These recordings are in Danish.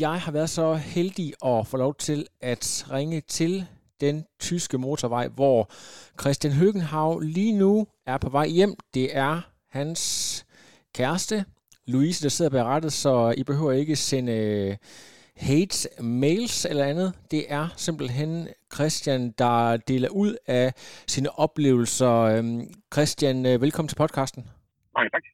Jeg har været så heldig at få lov til at ringe til den tyske motorvej, hvor Christian Høgenhav lige nu er på vej hjem. Det er hans kæreste, Louise, der sidder bag rettet, så I behøver ikke sende øh, hate mails eller andet. Det er simpelthen Christian, der deler ud af sine oplevelser. Øhm, Christian, øh, velkommen til podcasten. Mange tak.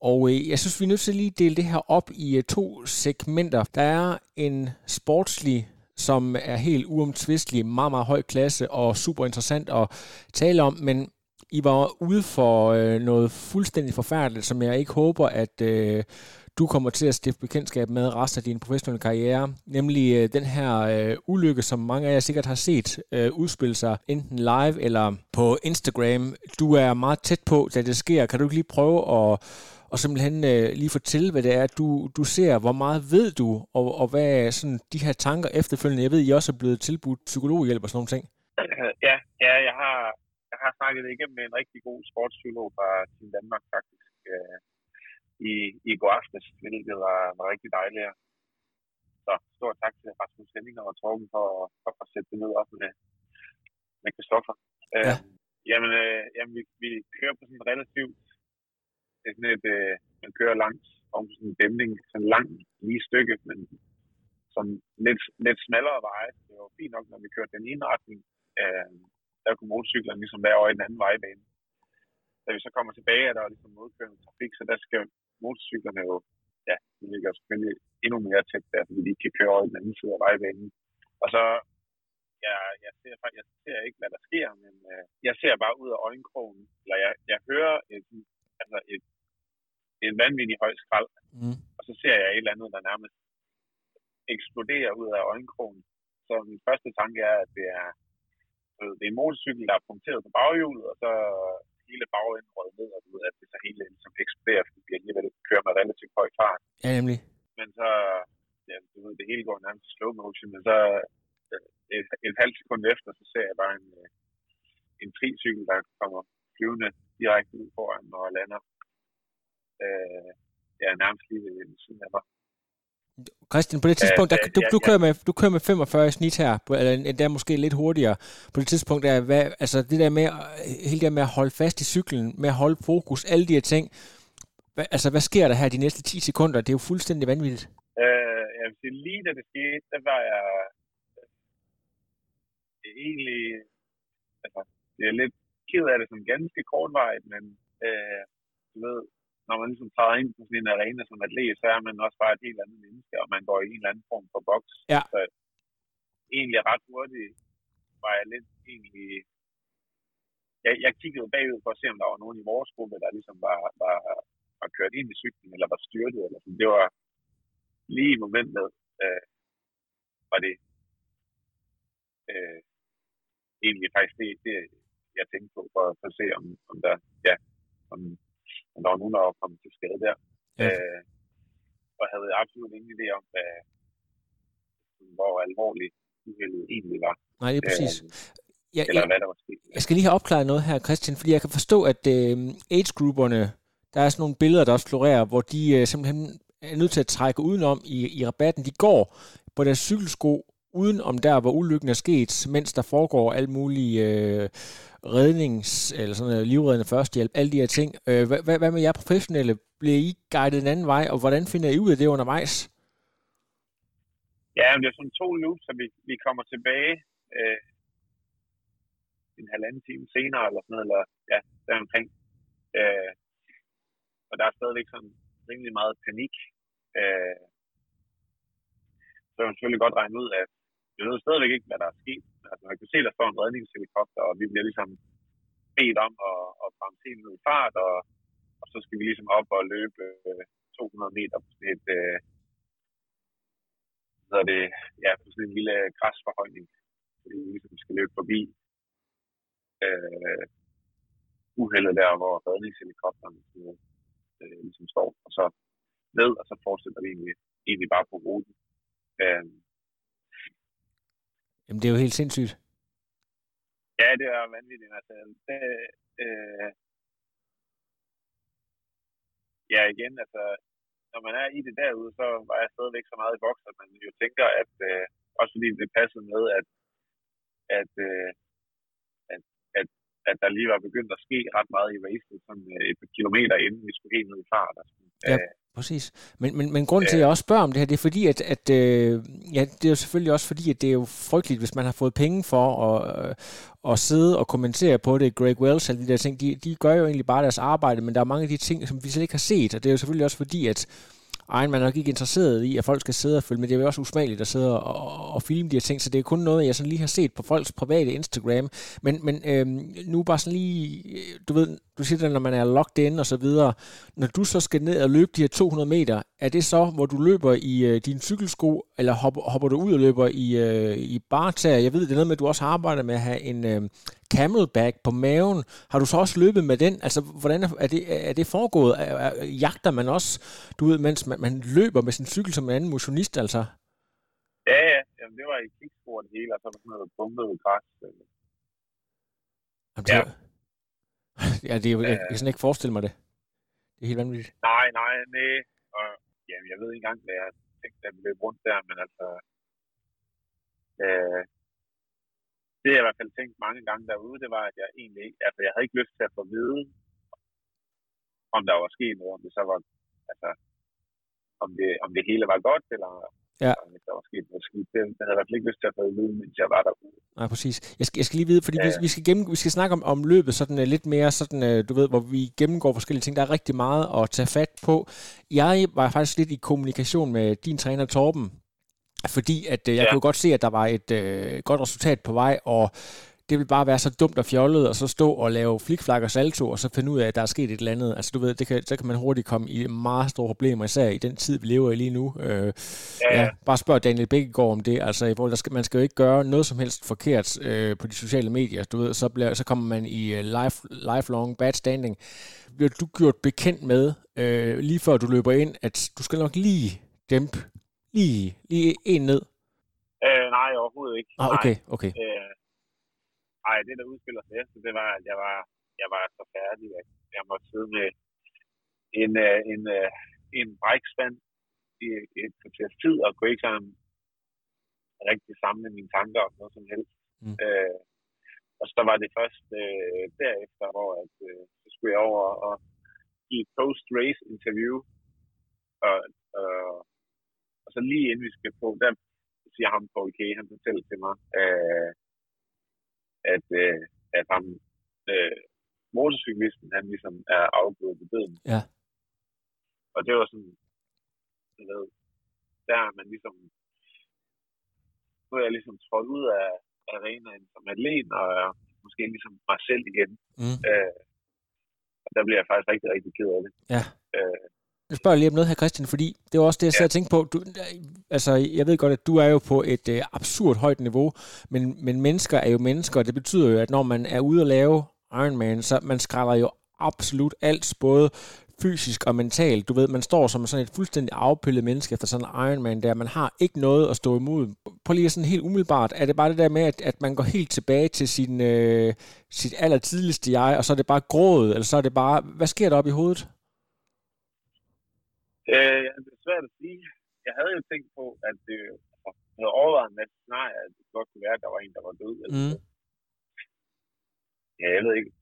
Og øh, jeg synes, vi er nødt til lige at dele det her op i øh, to segmenter. Der er en sportslig som er helt uomtvistelig, meget, meget høj klasse og super interessant at tale om, men I var ude for øh, noget fuldstændig forfærdeligt, som jeg ikke håber, at øh, du kommer til at stifte bekendtskab med resten af din professionelle karriere, nemlig øh, den her øh, ulykke, som mange af jer sikkert har set øh, udspille sig enten live eller på Instagram. Du er meget tæt på, da det sker. Kan du ikke lige prøve at og simpelthen øh, lige fortælle, hvad det er, du, du ser. Hvor meget ved du, og, og hvad er sådan de her tanker efterfølgende? Jeg ved, I også er blevet tilbudt psykologhjælp og sådan nogle ting. Ja, ja jeg, har, jeg har snakket igennem med en rigtig god sportspsykolog fra Team Danmark faktisk øh, i, i går aftes, hvilket var, var rigtig dejligt. Så stor tak til Rasmus Henning og Torben for, for, for at sætte det ned op med, med Kristoffer. Ja. Øh, jamen, øh, jamen vi, vi kører på sådan en relativt sådan et, øh, man kører langs om sådan en dæmning, sådan en lang lige stykke, men som lidt, lidt smallere veje. Det var fint nok, når vi kørte den ene retning. Øh, der kunne motorcyklerne ligesom være over i den anden vejbane. Da vi så kommer tilbage, er der ligesom modkørende trafik, så der skal motorcyklerne jo, ja, de ligger selvfølgelig endnu mere tæt der, fordi de ikke kan køre over i den anden side af vejbanen. Og så, ja, jeg ser faktisk, jeg ser ikke, hvad der sker, men øh, jeg ser bare ud af øjenkrogen, eller jeg, jeg hører et, altså et, en vanvittig høj skrald. Mm. Og så ser jeg et eller andet, der nærmest eksploderer ud af øjenkrogen. Så min første tanke er, at det er, det er en motorcykel, der er punkteret på baghjulet, og så hele bagenden røget ned, og ved, at det så hele ligesom eksploderer, fordi vi alligevel kører med relativt høj fart. Ja, nemlig. Men så, ja, du ved, det hele går nærmest slow motion, men så et, et halvt sekund efter, så ser jeg bare en, en tricykel, der kommer flyvende direkte ud foran og lander øh, ja, nærmest lige ved siden af mig. Christian, på det tidspunkt, der, du, du, kører med, du kører med 45 snit her, eller endda måske lidt hurtigere. På det tidspunkt, der, hvad, altså det der med, hele det med at holde fast i cyklen, med at holde fokus, alle de her ting. Hvad, altså, hvad sker der her de næste 10 sekunder? Det er jo fuldstændig vanvittigt. Øh, jeg vil sige, lige da det skete, der var jeg øh, egentlig, altså, det er lidt ked af det som ganske kortvarigt, men øh, du ved, når man ligesom træder ind på sådan en arena som atlet, så er man også bare et helt andet menneske, og man går i en eller anden form for boks. Ja. Så egentlig ret hurtigt var jeg lidt egentlig... Jeg, jeg kiggede bagud for at se, om der var nogen i vores gruppe, der ligesom var, var, var kørt ind i cyklen, eller var styrtet, eller sådan. Det var lige i momentet, øh, var det øh, egentlig faktisk det, det, jeg tænkte på, for, for at se, om, om der, ja, om, om der var nogen, der var kommet til skade der. Ja. Øh, og havde absolut ingen idé om, hvad, hvor alvorligt uheldet egentlig var. Nej, det er præcis. Øh, ja, eller jeg, hvad der var sket. Jeg skal lige have opklaret noget her, Christian, fordi jeg kan forstå, at øh, age-grupperne, der er sådan nogle billeder, der også florerer, hvor de øh, simpelthen er nødt til at trække udenom i, i rabatten. De går på deres cykelsko uden om der, hvor ulykken er sket, mens der foregår alt mulige øh, rednings- eller sådan noget, livreddende førstehjælp, alle de her ting. Øh, hvad, hvad, hvad med jer professionelle? Bliver I guidet en anden vej, og hvordan finder I ud af det undervejs? Ja, det er sådan to loops, så vi, vi kommer tilbage øh, en halvanden time senere, eller sådan noget, eller ja, der omkring. Øh, og der er stadigvæk sådan rimelig meget panik. Øh, så kan man selvfølgelig godt regne ud, at vi ved stadigvæk ikke, hvad der er sket. Altså, man kan se, der står en redningshelikopter, og vi bliver ligesom bedt om at, at bremse helt ned i fart, og, og så skal vi ligesom op og løbe øh, 200 meter på et, øh, så er det ja, på sådan en lille græsforhøjning, fordi vi ligesom skal løbe forbi øh, uheldet der, hvor redningshelikopteren øh, ligesom står, og så ned, og så fortsætter vi egentlig, egentlig bare på ruten. Øh, Jamen, det er jo helt sindssygt. Ja, det er vanvittigt. Altså, det, øh, ja, igen, altså, når man er i det derude, så var jeg stadigvæk så meget i boks, at man jo tænker, at øh, også fordi det passede med, at, at, øh, at, at, at der lige var begyndt at ske ret meget i racet, sådan øh, et par kilometer inden vi skulle helt ned i fart. Altså. Ja, præcis. Men, men, men grunden til, at jeg også spørger om det her, det er fordi, at, at øh, ja, det er jo selvfølgelig også fordi, at det er jo frygteligt, hvis man har fået penge for at, øh, at sidde og kommentere på det. Greg Wells og de der ting, de, de gør jo egentlig bare deres arbejde, men der er mange af de ting, som vi slet ikke har set, og det er jo selvfølgelig også fordi, at egen man er nok ikke interesseret i, at folk skal sidde og følge med. Det er jo også usmageligt at sidde og, og, og filme de her ting, så det er kun noget, jeg sådan lige har set på folks private Instagram. Men, men øhm, nu bare sådan lige, du ved, du siger det, når man er locked in og så videre. Når du så skal ned og løbe de her 200 meter, er det så, hvor du løber i øh, din cykelsko, eller hopper, hopper du ud og løber i, øh, i bartager? Jeg ved, det er noget med, at du også har arbejdet med at have en øh, camelback på maven. Har du så også løbet med den? Altså, hvordan er, er, det, er det foregået? Er, er, jagter man også, du ved, mens man, man løber med sin cykel som en anden motionist, altså? Ja, ja. Jamen, det var i kickspor det hele, og så var sådan noget bumpet græs. Jamen, det, ja. Ja, det er jo, jeg kan sådan ikke forestille mig det. Det er helt vanvittigt. Nej, nej, nej. Og, jamen, jeg ved ikke engang, hvad jeg tænkte, at vi løb rundt der, men altså... Øh, det jeg i hvert fald tænkt mange gange derude, det var, at jeg egentlig ikke... Altså, jeg havde ikke lyst til at få at vide, om der var sket noget, om det så var... Altså, om det, om det hele var godt, eller Ja. Hvis der var sket noget skidt. Det, havde jeg i hvert fald ikke lyst til at få vide, mens jeg var derude. Nej, præcis. Jeg skal, jeg skal lige vide, fordi ja. vi, vi, skal gennem, vi skal snakke om, om løbet sådan uh, lidt mere, sådan, uh, du ved, hvor vi gennemgår forskellige ting. Der er rigtig meget at tage fat på. Jeg var faktisk lidt i kommunikation med din træner Torben, fordi at uh, jeg ja. kunne godt se, at der var et uh, godt resultat på vej, og det vil bare være så dumt og fjollet, og så stå og lave flikflak og salto, og så finde ud af, at der er sket et eller andet. Altså du ved, det kan, så kan man hurtigt komme i meget store problemer, især i den tid, vi lever i lige nu. Øh, ja, ja. Bare spørg Daniel Bækkegaard om det. Altså, hvor der skal, man skal jo ikke gøre noget som helst forkert øh, på de sociale medier. Du ved, så, bliver, så kommer man i uh, life, lifelong bad standing. Bliver du gjort bekendt med, øh, lige før du løber ind, at du skal nok lige dæmpe lige, lige en ned? Øh, nej, overhovedet ikke. Ah, okay, okay. Øh, ej, det der udspiller sig efter, det var, at jeg var, jeg var så færdig, at jeg måtte sidde med en, øh, en, en, en brækspand i et kvarters tid, og kunne ikke sådan rigtig samle mine tanker om noget som helst. Mm. Øh, og så var det først øh, derefter, hvor at, øh, så skulle jeg over og give et post-race interview, og, øh, og så lige inden vi skal på, der siger ham på IK, han fortæller til mig, øh, at, øh, at ham, øh, motorcyklisten, han ligesom er afgået ved døden. Ja. Og det var sådan, du ved, der er man ligesom, nu er jeg ligesom trådt ud af arenaen som atlet, og er måske ligesom mig selv igen. Mm. Øh, og der bliver jeg faktisk rigtig, rigtig ked af det. Ja. Øh, jeg spørger lige om noget her, Christian, fordi det var også det, jeg sad og tænkte på. Du, altså, jeg ved godt, at du er jo på et øh, absurd højt niveau, men, men mennesker er jo mennesker, og det betyder jo, at når man er ude og lave Ironman, så man skræller jo absolut alt, både fysisk og mentalt. Du ved, man står som sådan et fuldstændig afpillet menneske efter sådan en Ironman der. Man har ikke noget at stå imod. På lige sådan helt umiddelbart, er det bare det der med, at, at man går helt tilbage til sin, øh, sit allertidligste jeg, og så er det bare grådet, eller så er det bare, hvad sker der op i hovedet? Øh, det er svært at sige. Jeg havde jo tænkt på, at det havde overvejet en masse scenarier, at det godt kunne være, at der var en, der var død. Mm. Ja, jeg ved ikke.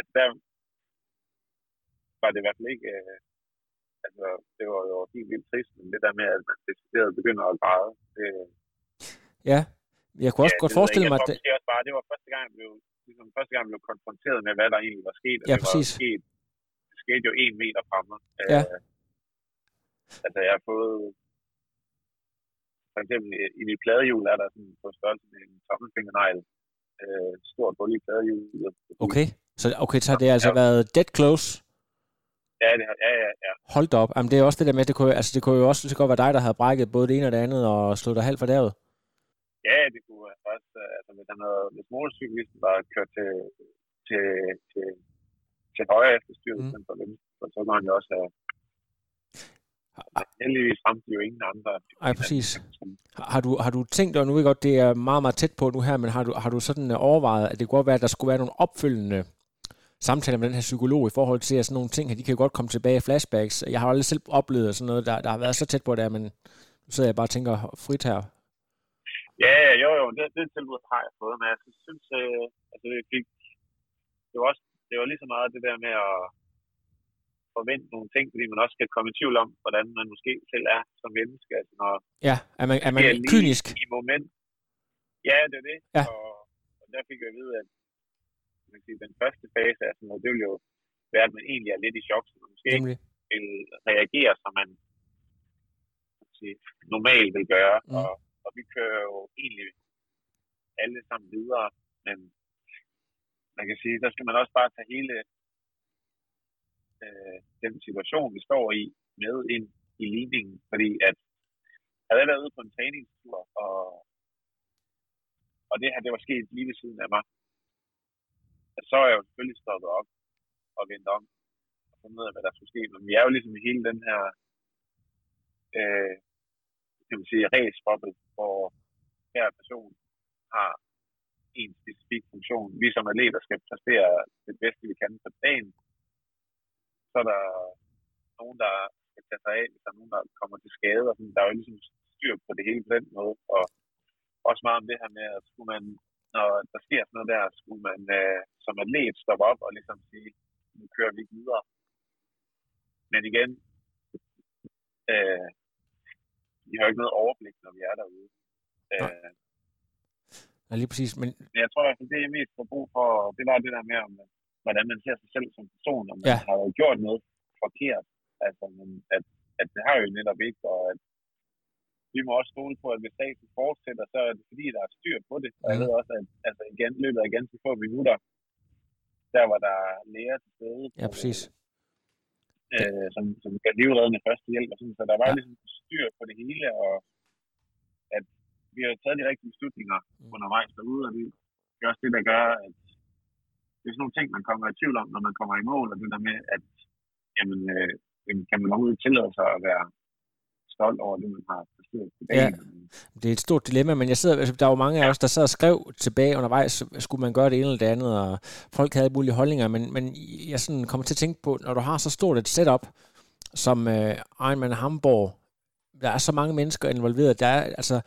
At der var det i hvert fald ikke... Øh, altså, det var jo helt vildt trist, men det der med, at man decideret begynder at græde, det, Ja, jeg kunne også ja, godt forestille mig, at det... Også bare, det var første gang, jeg blev, ligesom, første gang, jeg blev konfronteret med, hvad der egentlig var sket. Ja, det præcis. Var sket, det skete jo en meter fra mig. Ja. Øh, Altså, jeg har fået... For eksempel i mit pladehjul er der sådan på størrelse med en tommelfingernegl. Øh, stort hul i pladehjulet. Okay, så okay, så har det altså ja. været dead close? Ja, det har, ja, ja, ja. Hold da op. Jamen, det er også det der med, det kunne, altså, det kunne jo også det kunne være dig, der havde brækket både det ene og det andet og slået dig halvt for derud. Ja, det kunne også, altså hvis han havde, hvis motorcyklisten var kørt til, til, til, til højre efter styret, mm. for venstre, så kunne han jo også have, heldigvis ramte de jo ingen andre. Nej, præcis. Har du, har du tænkt, og nu ved godt, det er meget, meget tæt på nu her, men har du, har du sådan øh, overvejet, at det kunne godt være, at der skulle være nogle opfølgende samtaler med den her psykolog i forhold til, at sådan nogle ting her, de kan jo godt komme tilbage i flashbacks. Jeg har aldrig selv oplevet sådan noget, der, der har været så tæt på det, men nu sidder jeg bare og tænker frit her. Ja, jo, jo, det, det tilbud har jeg fået, men jeg synes, øh, altså, det, fik, det var også, det var lige så meget det der med at, forvente nogle ting, fordi man også skal komme i tvivl om, hvordan man måske selv er som menneske. Altså når ja, er man, er man kynisk? I moment. Ja, det er det. Ja. Og, og der fik jeg at vide, at man sige, den første fase af sådan noget, det vil jo være, at man egentlig er lidt i chok, så man måske Nemlig. vil reagere, som man sige, normalt vil gøre. Mm. Og, og vi kører jo egentlig alle sammen videre, men man kan sige, der skal man også bare tage hele øh, den situation, vi står i, med ind i ligningen. Fordi at havde jeg været ude på en træningstur, og, og det her, det var sket lige ved siden af mig, så er jeg jo selvfølgelig stoppet op og vendt om og fundet ud af, hvad der skulle ske. Men vi er jo ligesom i hele den her øh, kan man sige, race hvor hver person har en specifik funktion. Vi som atleter skal præstere det bedste, vi kan på dagen, så er der nogen, der skal tage sig af, hvis der er nogen, der kommer til skade. Og sådan. Der er jo ligesom styr på det hele på den måde. Og også meget om det her med, at skulle man, når der sker sådan noget der, skulle man øh, som atlet stoppe op og ligesom sige, nu kører vi videre. Men igen, øh, vi har jo ikke noget overblik, når vi er derude. Øh, Ja, lige præcis. Men... jeg tror at det er mest for brug for, det var det der med, om hvordan man ser sig selv som person, om man ja. har gjort noget forkert. Altså, men at, at det har jo netop ikke, og at vi må også stole på, at hvis staten fortsætter, så er det fordi, der er styr på det. Og jeg ved også, at altså, igen, løbet af ganske få minutter, der var der læger til stede. Ja, præcis. Øh, som, som gav livreddende første hjælp. Og sådan, så der var ja. ligesom styr på det hele, og at vi har taget de rigtige beslutninger mm. undervejs derude, og det er også det, der gør, at det er sådan nogle ting, man kommer i tvivl om, når man kommer i mål, og det der med, at jamen, øh, kan man overhovedet tillade sig at være stolt over det, man har præsteret Ja, det er et stort dilemma, men jeg sidder, altså, der var mange af os, der sad og skrev tilbage undervejs, skulle man gøre det ene eller det andet, og folk havde mulige holdninger, men, men jeg sådan kommer til at tænke på, når du har så stort et setup, som øh, Ironman Hamburg, der er så mange mennesker involveret, der er, altså,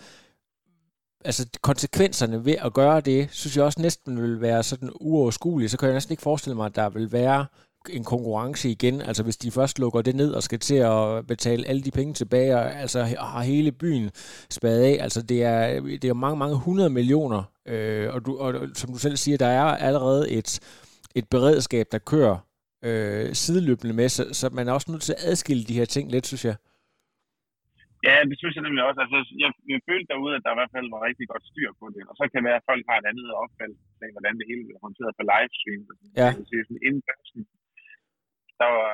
altså konsekvenserne ved at gøre det, synes jeg også næsten vil være sådan uoverskuelige. Så kan jeg næsten ikke forestille mig, at der vil være en konkurrence igen. Altså hvis de først lukker det ned og skal til at betale alle de penge tilbage, og altså har hele byen spadet af. Altså det er, det er mange, mange hundrede millioner. Øh, og, du, og som du selv siger, der er allerede et, et beredskab, der kører øh, sideløbende med, så, så man er også nødt til at adskille de her ting lidt, synes jeg. Ja, det synes jeg nemlig også. Altså, jeg, jeg følte derude, at der i hvert fald var rigtig godt styr på det. Og så kan det være, at folk har et andet opfattelse af, hvordan det hele bliver håndteret på livestream. Ja. Jeg sige, sådan indbørsen, der var,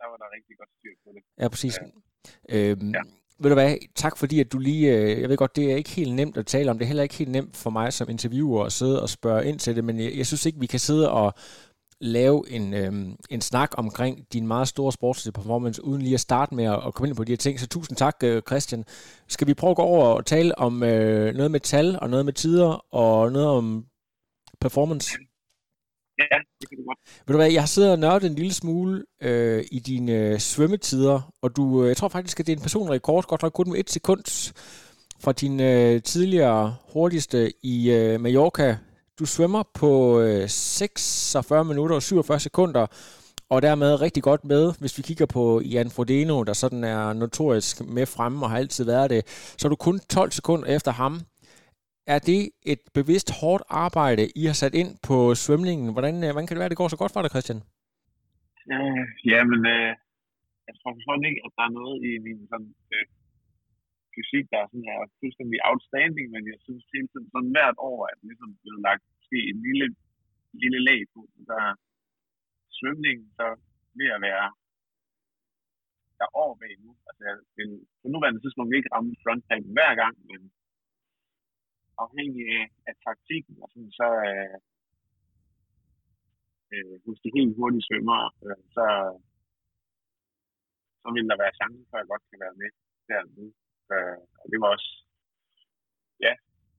der var der rigtig godt styr på det. Ja, præcis. Ja. Øhm, ja. Ved du hvad, tak fordi at du lige, øh, jeg ved godt, det er ikke helt nemt at tale om, det er heller ikke helt nemt for mig som interviewer at sidde og spørge ind til det, men jeg, jeg synes ikke, vi kan sidde og lave en, øh, en snak omkring din meget store sportslige performance, uden lige at starte med at, at komme ind på de her ting. Så tusind tak, øh, Christian. Skal vi prøve at gå over og tale om øh, noget med tal, og noget med tider, og noget om performance? Ja, det kan du godt. Ved du hvad, jeg har siddet og nørdet en lille smule øh, i dine øh, svømmetider, og du, øh, jeg tror faktisk, at det er en personrekord, godt nok kun med et sekund fra din øh, tidligere hurtigste i øh, Mallorca du svømmer på øh, 46 minutter og 47 sekunder, og dermed rigtig godt med, hvis vi kigger på Jan Frodeno, der sådan er notorisk med fremme og har altid været det, så er du kun 12 sekunder efter ham. Er det et bevidst hårdt arbejde, I har sat ind på svømningen? Hvordan, øh, hvordan kan det være, at det går så godt for dig, Christian? Øh, jamen, øh, jeg tror sådan ikke, at der er noget i min sådan, øh, fysik, der er sådan her fuldstændig outstanding, men jeg synes hele tiden sådan hvert år, at det ligesom blevet lagt måske en lille, lille lag på. Der er svømning, så ved at være der år bag nu. Altså, jeg vil på nuværende tidspunkt ikke ramme frontpacken hver gang, men afhængig af, af taktikken, og sådan, så øh, øh, hos de helt hurtige svømmer, øh, så, så vil der være chancen for, at jeg godt kan være med der nu. Øh, og det var også, ja,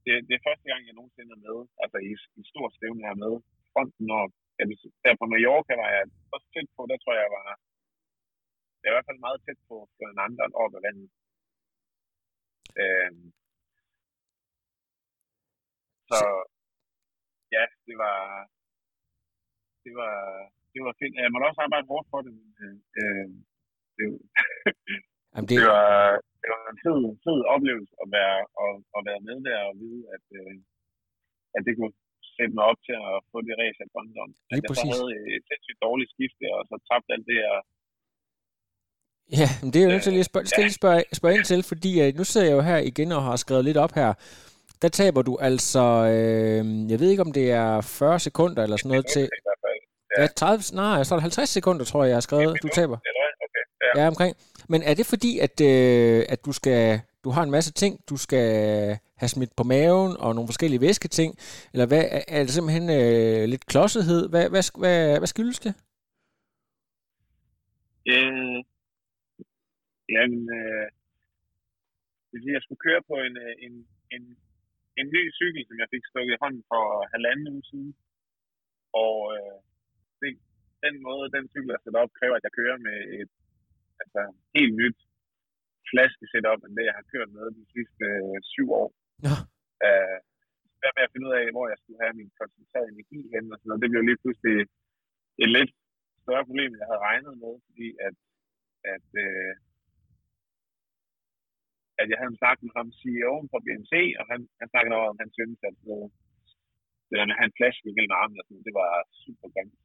det, det er første gang, jeg nogensinde er med, altså i, i stor stævne, jeg er med fronten, og ja, der på Mallorca var jeg også tæt på, der tror jeg var, det er i hvert fald meget tæt på en anden år ved vandet. Øh, så ja, det var, det var, det var fedt. Jeg måtte også arbejde hårdt for det. Men, øh, det, Jamen det... det, var, det var en fed, fed oplevelse at være, at, at være med der og vide, at, øh, at det kunne sætte mig op til at få det race af Bondon. At jeg så havde et sindssygt dårligt skifte, og så tabte alt det her. Ja, men det er jo nødt til lige at spørge, skal lige spørge, spørge ind til, fordi uh, nu sidder jeg jo her igen og har skrevet lidt op her. Der taber du altså, øh, jeg ved ikke om det er 40 sekunder eller sådan noget til... Ja, 30, nej, så er det 50 sekunder, tror jeg, jeg har skrevet, du taber. Ja. ja, omkring. Men er det fordi, at, øh, at du skal, du har en masse ting, du skal have smidt på maven, og nogle forskellige væsketing, eller hvad, er det simpelthen øh, lidt klodsethed? Hvad, hvad, hvad, hvad skyldes det? Øh, jamen, øh, jeg skulle køre på en, øh, en, en, en ny cykel, som jeg fik stukket i hånden for halvanden uge siden. Og øh, det, den måde, den cykel er sat op, kræver, at jeg kører med et altså, helt nyt flaske setup, end det, jeg har kørt med de sidste øh, syv år. Ja. Øh, hvad med at finde ud af, hvor jeg skulle have min koncentrerede energi hen, og sådan noget. Det blev lige pludselig et lidt større problem, end jeg havde regnet med, fordi at, at øh, at jeg havde snakket med ham CEO'en fra BNC, og han, han snakkede over, om han synes, at det der med at have en flaske mellem armene, og sådan, det var super grimt.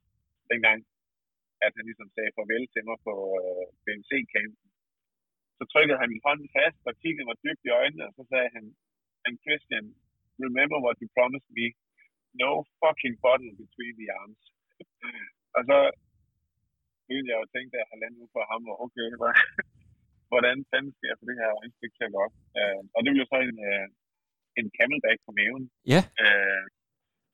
Dengang, at han ligesom sagde farvel til mig på øh, BNC-campen, så trykkede han min hånd fast, og kiggede mig dybt i øjnene, og så sagde han, and Christian, remember what you promised me. No fucking bottle between the arms. og så begyndte jeg jo at tænke, at jeg har landet ud for ham, og okay, hvordan fanden skal jeg få det her øjenstik til at gå op? Uh, og det blev så en, uh, en camelback på maven. Ja. Uh,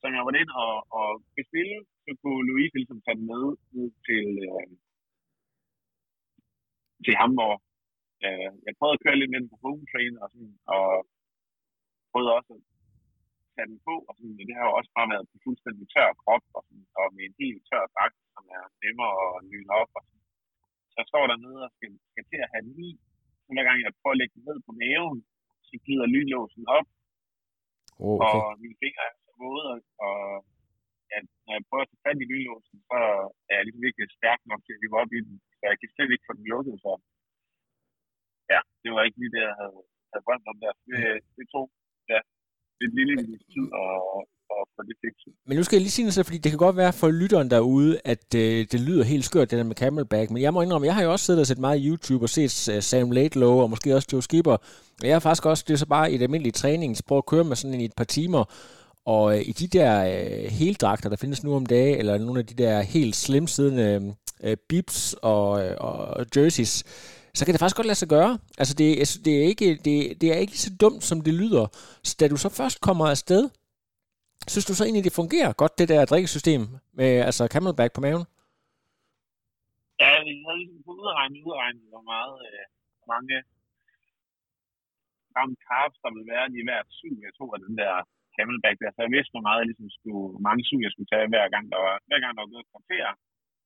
som jeg var ind og, og bestille, så kunne Louise ligesom tage den med ud til, uh, til Hamburg. Uh, jeg prøvede at køre lidt med den på home train, og, sådan, og prøvede også at tage den på, og sådan, det har jo også bare været på fuldstændig tør krop, og, sådan, og med en helt tør dragt, som er nemmere at nyde op, og sådan jeg står dernede og skal, skal til at have den i. Så hver gang jeg prøver at lægge den ned på maven, så glider lynlåsen op. Oh, okay. Og mine fingre er så våde, og at når jeg prøver at tage fat i lynlåsen, så er jeg ligesom virkelig stærk nok til at hive op i den. Så jeg kan slet ikke få den lukket, så ja, det var ikke lige det, jeg havde, havde drømt om der. Det, det tog ja, det lille tid at. Men nu skal jeg lige sige noget, fordi det kan godt være for lytteren derude, at øh, det lyder helt skørt, det der med Camelback. Men jeg må indrømme, jeg har jo også siddet og set meget YouTube og set uh, Sam Laidlow og måske også Joe Skipper. Og jeg har faktisk også, det er så bare et almindeligt træningsspor at køre med sådan en i et par timer. Og øh, i de der øh, heldragter, der findes nu om dage, eller nogle af de der helt slimsiddende øh, øh bips og, øh, og jerseys, så kan det faktisk godt lade sig gøre. Altså, det, det, er ikke, det, det er ikke så dumt, som det lyder. Så da du så først kommer afsted, Synes du så egentlig, det fungerer godt, det der drikkesystem med altså camelback på maven? Ja, vi havde ligesom på udregnet, udregnet, hvor meget, øh, mange gram carbs, der vil være i hvert syn. jeg tror, af den der camelback der. Så jeg vidste, hvor meget jeg ligesom skulle, hvor mange syv, jeg skulle tage hver gang, der var, hver gang der var gået et kvarter,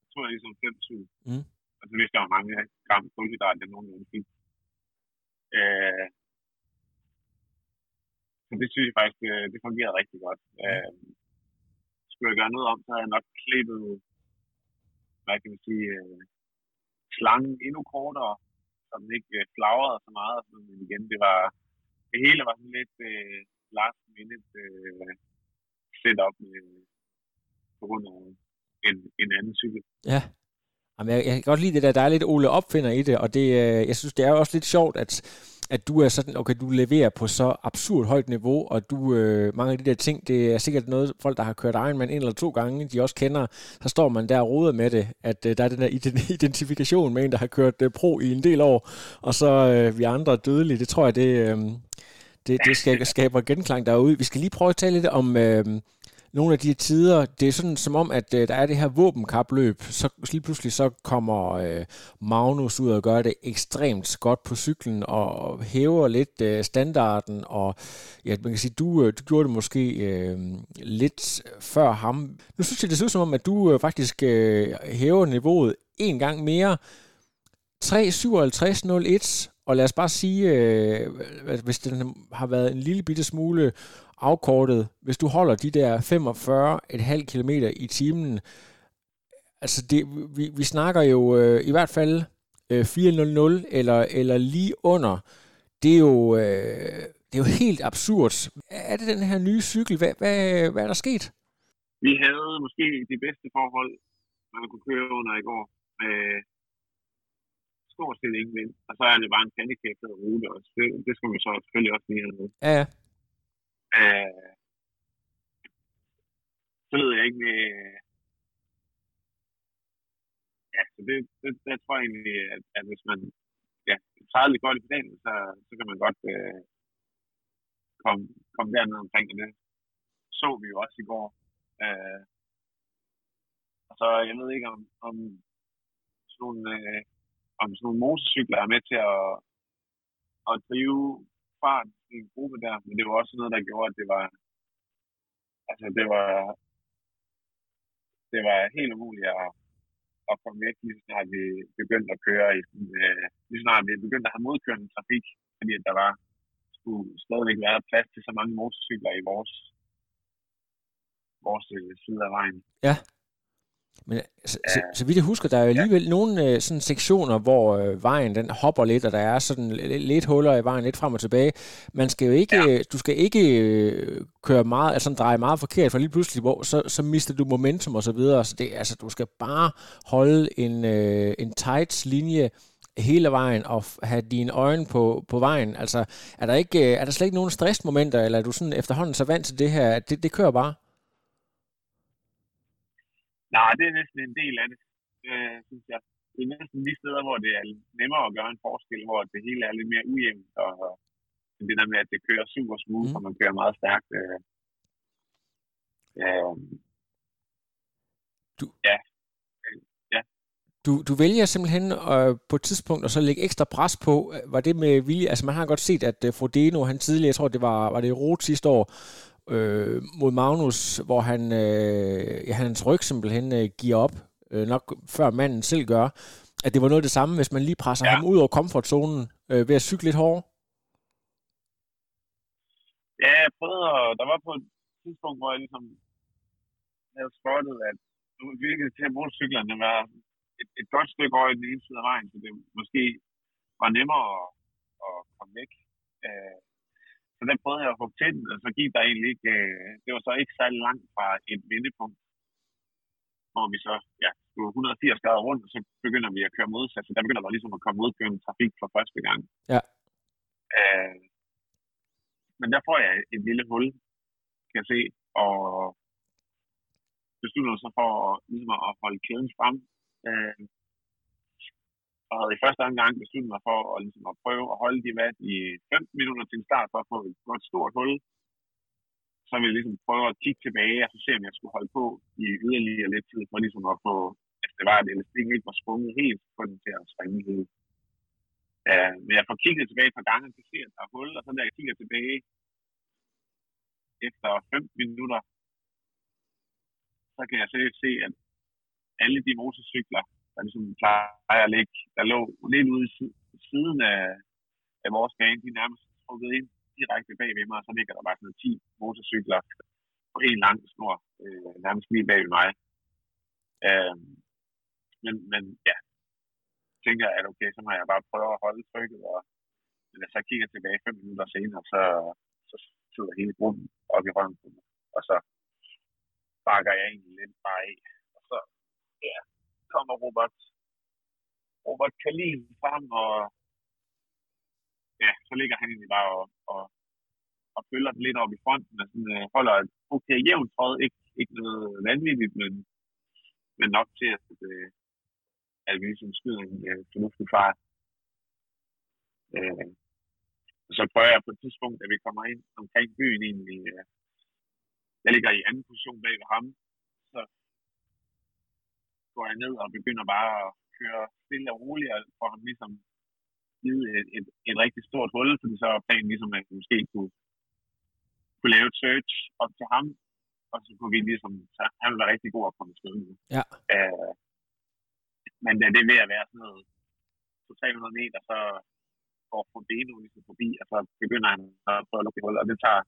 så tog jeg ligesom fem syv. Mm. Og så vidste jeg, hvor mange gram kulhydrat, det nogenlunde fik. Øh, så det synes jeg faktisk, det, det fungerer rigtig godt. Øh, skulle jeg gøre noget om, så havde jeg nok klippet, hvad kan man sige, øh, slangen endnu kortere, så den ikke øh, flagrede så meget. Men igen, det var, det hele var sådan lidt øh, last minute øh, setup med, på grund af en, en anden cykel. Ja. Jamen, jeg, jeg kan godt lide det der, der er lidt Ole Opfinder i det, og det, øh, jeg synes, det er også lidt sjovt, at at du er sådan, okay, du leverer på så absurd højt niveau, og du, øh, mange af de der ting, det er sikkert noget, folk, der har kørt Ironman en eller to gange, de også kender, så står man der og roder med det, at øh, der er den der identifikation med en, der har kørt øh, pro i en del år, og så øh, vi andre dødelige. Det tror jeg, det, øh, det, det skaber, skaber genklang derude. Vi skal lige prøve at tale lidt om... Øh, nogle af de tider, det er sådan som om, at øh, der er det her våbenkapløb, så lige pludselig så kommer øh, Magnus ud og gør det ekstremt godt på cyklen, og hæver lidt øh, standarden, og ja, man kan sige, du, øh, du gjorde det måske øh, lidt før ham. Nu synes jeg, det ser ud som om, at du øh, faktisk øh, hæver niveauet en gang mere. 3.57.01, og lad os bare sige, øh, hvis den har været en lille bitte smule afkortet, hvis du holder de der 45,5 km i timen, altså det, vi, vi snakker jo øh, i hvert fald øh, 4.00 eller, eller lige under, det er jo, øh, det er jo helt absurd. Er det den her nye cykel? Hvad, hvad, hvad er der sket? Vi havde måske de bedste forhold, man kunne køre under i går. Med stort set ingen vind. Og så er det bare en pandekæftet rute også. Det, det skal man så selvfølgelig også lige have med. Ja, ja. Øh, så ved jeg ikke med... Ja, så det, det, det tror jeg egentlig, at, at hvis man ja, tager lidt godt i pedalen, så, så kan man godt øh, komme, komme derned omkring det. Så vi jo også i går. Øh, og så, jeg ved ikke om, om sådan nogle, øh, om sådan nogle motorcykler er med til at, at drive fart i en gruppe der, men det var også noget, der gjorde, at det var, altså det var, det var helt umuligt at, at komme væk, lige så snart vi begyndte at køre i, øh, lige så snart vi begyndte at have modkørende trafik, fordi at der var, skulle stadigvæk være plads til så mange motorcykler i vores, vores øh, side af vejen. Ja. Men så, så, så vidt jeg husker, der er jo alligevel ja. nogle øh, sådan sektioner, hvor øh, vejen den hopper lidt, og der er sådan lidt huller i vejen, lidt frem og tilbage. Man skal jo ikke, ja. Øh, du skal ikke øh, køre meget, altså dreje meget forkert, for lige pludselig, hvor, så, så mister du momentum og så videre. Så det, altså, du skal bare holde en, øh, en tight linje hele vejen og have dine øjne på, på vejen. Altså, er der, ikke, øh, er der slet ikke nogen stressmomenter, eller er du sådan efterhånden så vant til det her, det, det kører bare? Nej, det er næsten en del af det, øh, synes jeg. Det er næsten de steder, hvor det er nemmere at gøre en forskel, hvor det hele er lidt mere ujævnt, og, og det der med, at det kører super smooth, mm. og man kører meget stærkt. Øh, øh, du, ja. ja. Du, du vælger simpelthen øh, på et tidspunkt at så lægge ekstra pres på. Var det med vilje? Altså man har godt set, at uh, Frodeno, han tidligere, jeg tror det var, var det Roth sidste år, øh, mod Magnus, hvor han, øh, ja, hans ryg simpelthen øh, giver op, øh, nok før manden selv gør, at det var noget af det samme, hvis man lige presser ja. ham ud over komfortzonen øh, ved at cykle lidt hårdere? Ja, jeg prøvede at, der var på et tidspunkt, hvor jeg ligesom havde spottet, at nu virkede til, at motorcyklerne var et, et godt stykke over i den ene side af vejen, så det måske var nemmere at, at komme væk. Øh, så den prøvede jeg at få til den, og så gik der egentlig ikke, øh, det var så ikke særlig langt fra et vendepunkt, hvor vi så, ja, 180 grader rundt, og så begynder vi at køre modsat, så der begynder der ligesom at komme modkørende trafik for første gang. Ja. Øh, men der får jeg et lille hul, kan jeg se, og beslutter mig så for ligesom at holde kæden frem. Øh, og havde i første omgang besluttet mig for at, ligesom, at prøve at holde de vat i 15 minutter til en start for at få et, godt stort hul. Så ville jeg ligesom prøve at kigge tilbage og så se, om jeg skulle holde på i yderligere lidt tid, for ligesom at få, at det var, at elastikken ikke var sprunget helt, få den til at springe helt. Uh, øh, men jeg får kigget tilbage på gangen, gange, kan se, at der er hul, og så der jeg kigger tilbage efter 15 minutter, så kan jeg se, at alle de motorcykler, der ligesom plejer at ligge, der lå lidt ude i siden af, af vores bane, de nærmest trukket ind direkte bag ved mig, og så ligger der bare sådan 10 motorcykler på en lang snor, øh, nærmest lige bag ved mig. Øh, men, men ja, tænker jeg, at okay, så må jeg bare prøve at holde trykket, og men så kigger tilbage fem minutter senere, så, så sidder hele gruppen op i røven på mig, og så bakker jeg egentlig lidt bare af, og så, ja, kommer Robert, Robert Kalin frem og ja, så ligger han egentlig bare og, og, og følger den lidt op i fronten, og sådan, øh, holder et okay jævnt tråd, ikke, ikke noget vanvittigt, men, men nok til, at, øh, at vi ligesom skyder en øh, fornuftig fart. Øh, så prøver jeg på et tidspunkt, at vi kommer ind omkring byen egentlig. Øh, jeg ligger i anden position bag ved ham, går jeg ned og begynder bare at køre stille og roligt, og får ham ligesom givet et, et, et rigtig stort hul, fordi så er planen ligesom, at vi måske kunne, kunne lave et search op til ham, og så kunne vi ligesom, så han være rigtig god at komme afsted med. Ja. Uh, men da det er ved at være sådan noget 300 meter, så går Frodeno ligesom forbi, og så begynder han at prøve at lukke hul, og det tager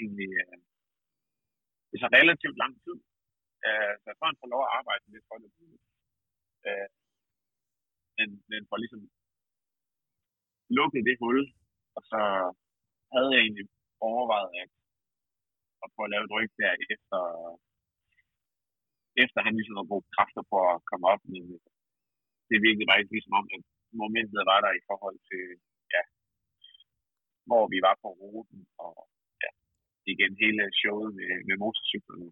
egentlig uh, det tager relativt lang tid. Uh, så jeg han får lov at arbejde lidt for det. Øh, men, men for ligesom lukket det hul, og så havde jeg egentlig overvejet at, at prøve at lave et ryg der efter, efter han ligesom havde brugt kræfter på at komme op, men øh, det virkede bare ikke ligesom om, at momentet var der i forhold til, ja, hvor vi var på ruten, og ja, igen hele showet med, med motorcyklerne.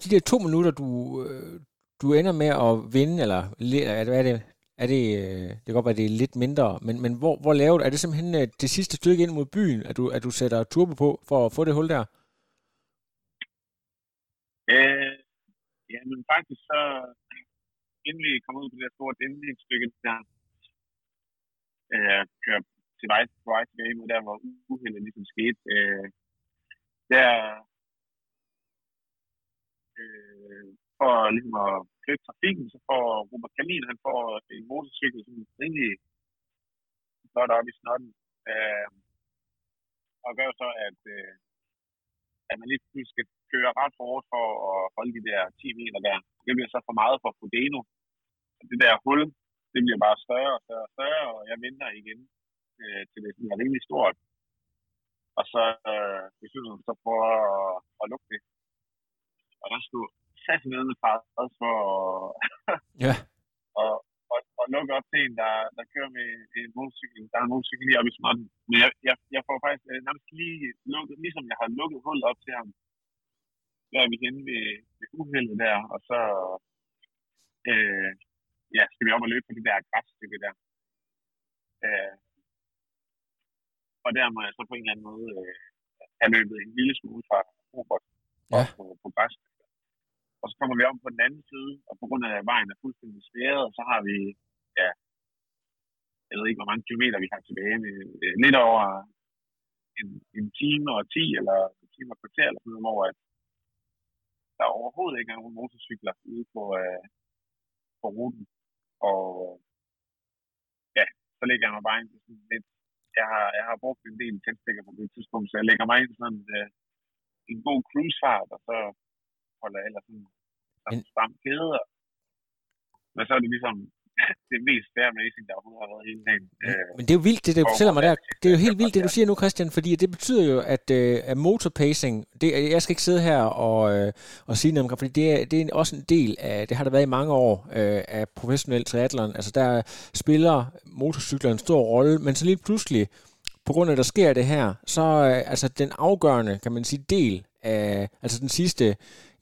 De der to minutter, du, øh, du ender med at vinde, eller hvad er det, er det, øh, det kan godt være, det er lidt mindre, men, men hvor, hvor lavt, er det simpelthen øh, det sidste stykke ind mod byen, at du, at du sætter turbo på for at få det hul der? Øh, ja, men faktisk så, inden vi ud på det der store stykke der, øh, kører til vej, på vej tilbage mod der, hvor uheldet ligesom skete, øh, der øh, for ligesom at flytte trafikken, så får Robert Kalin, han får en motorcykel, som rimelig godt op i snotten. Øh, og gør så, at, øh, at man lige pludselig skal køre ret hårdt for at holde de der 10 meter der. Det bliver så for meget for Fodeno. Det der hul, det bliver bare større og større og større, og jeg venter igen øh, til det bliver rimelig stort. Og så øh, beslutter man så på at, at lukke det. Og der med med fart for at, ja. og, og, og lukke op til en, der, der kører med en motorcykel. Der er en motorcykel lige oppe i småtten. Men jeg, jeg, jeg får faktisk øh, nærmest lige lukket, ligesom jeg har lukket hullet op til ham. Der er vi henne ved, ved uheldet der, og så øh, ja, skal vi op og løbe på det der græsstykke der. Øh, og der må jeg så på en eller anden måde øh, have løbet en lille smule fra Robert ja. på, på græs og så kommer vi om på den anden side, og på grund af at vejen er fuldstændig sværet, så har vi, ja, jeg ved ikke, hvor mange kilometer vi har tilbage, men øh, lidt over en, en time og 10 eller en time og kvarter, eller sådan noget, hvor at der overhovedet ikke er nogen motorcykler ude på, øh, på ruten. Og ja, så lægger jeg mig bare ind til sådan lidt, jeg har, jeg har brugt en del tændstikker på det tidspunkt, så jeg lægger mig ind sådan øh, en god cruisefart, og så holder ellers sådan, sådan stram kæde. Men så er det ligesom det mest fair racing, der overhovedet har været hele dagen. Men det er jo vildt, det du fortæller mig der. Det er jo helt vildt, det du siger nu, Christian, fordi det betyder jo, at, øh, at motorpacing, det, jeg skal ikke sidde her og, øh, og sige noget om fordi det er, det er også en del af, det har der været i mange år, øh, af professionel triathlon. Altså der spiller motorcykler en stor rolle, men så lige pludselig, på grund af, at der sker det her, så øh, altså den afgørende, kan man sige, del af, altså den sidste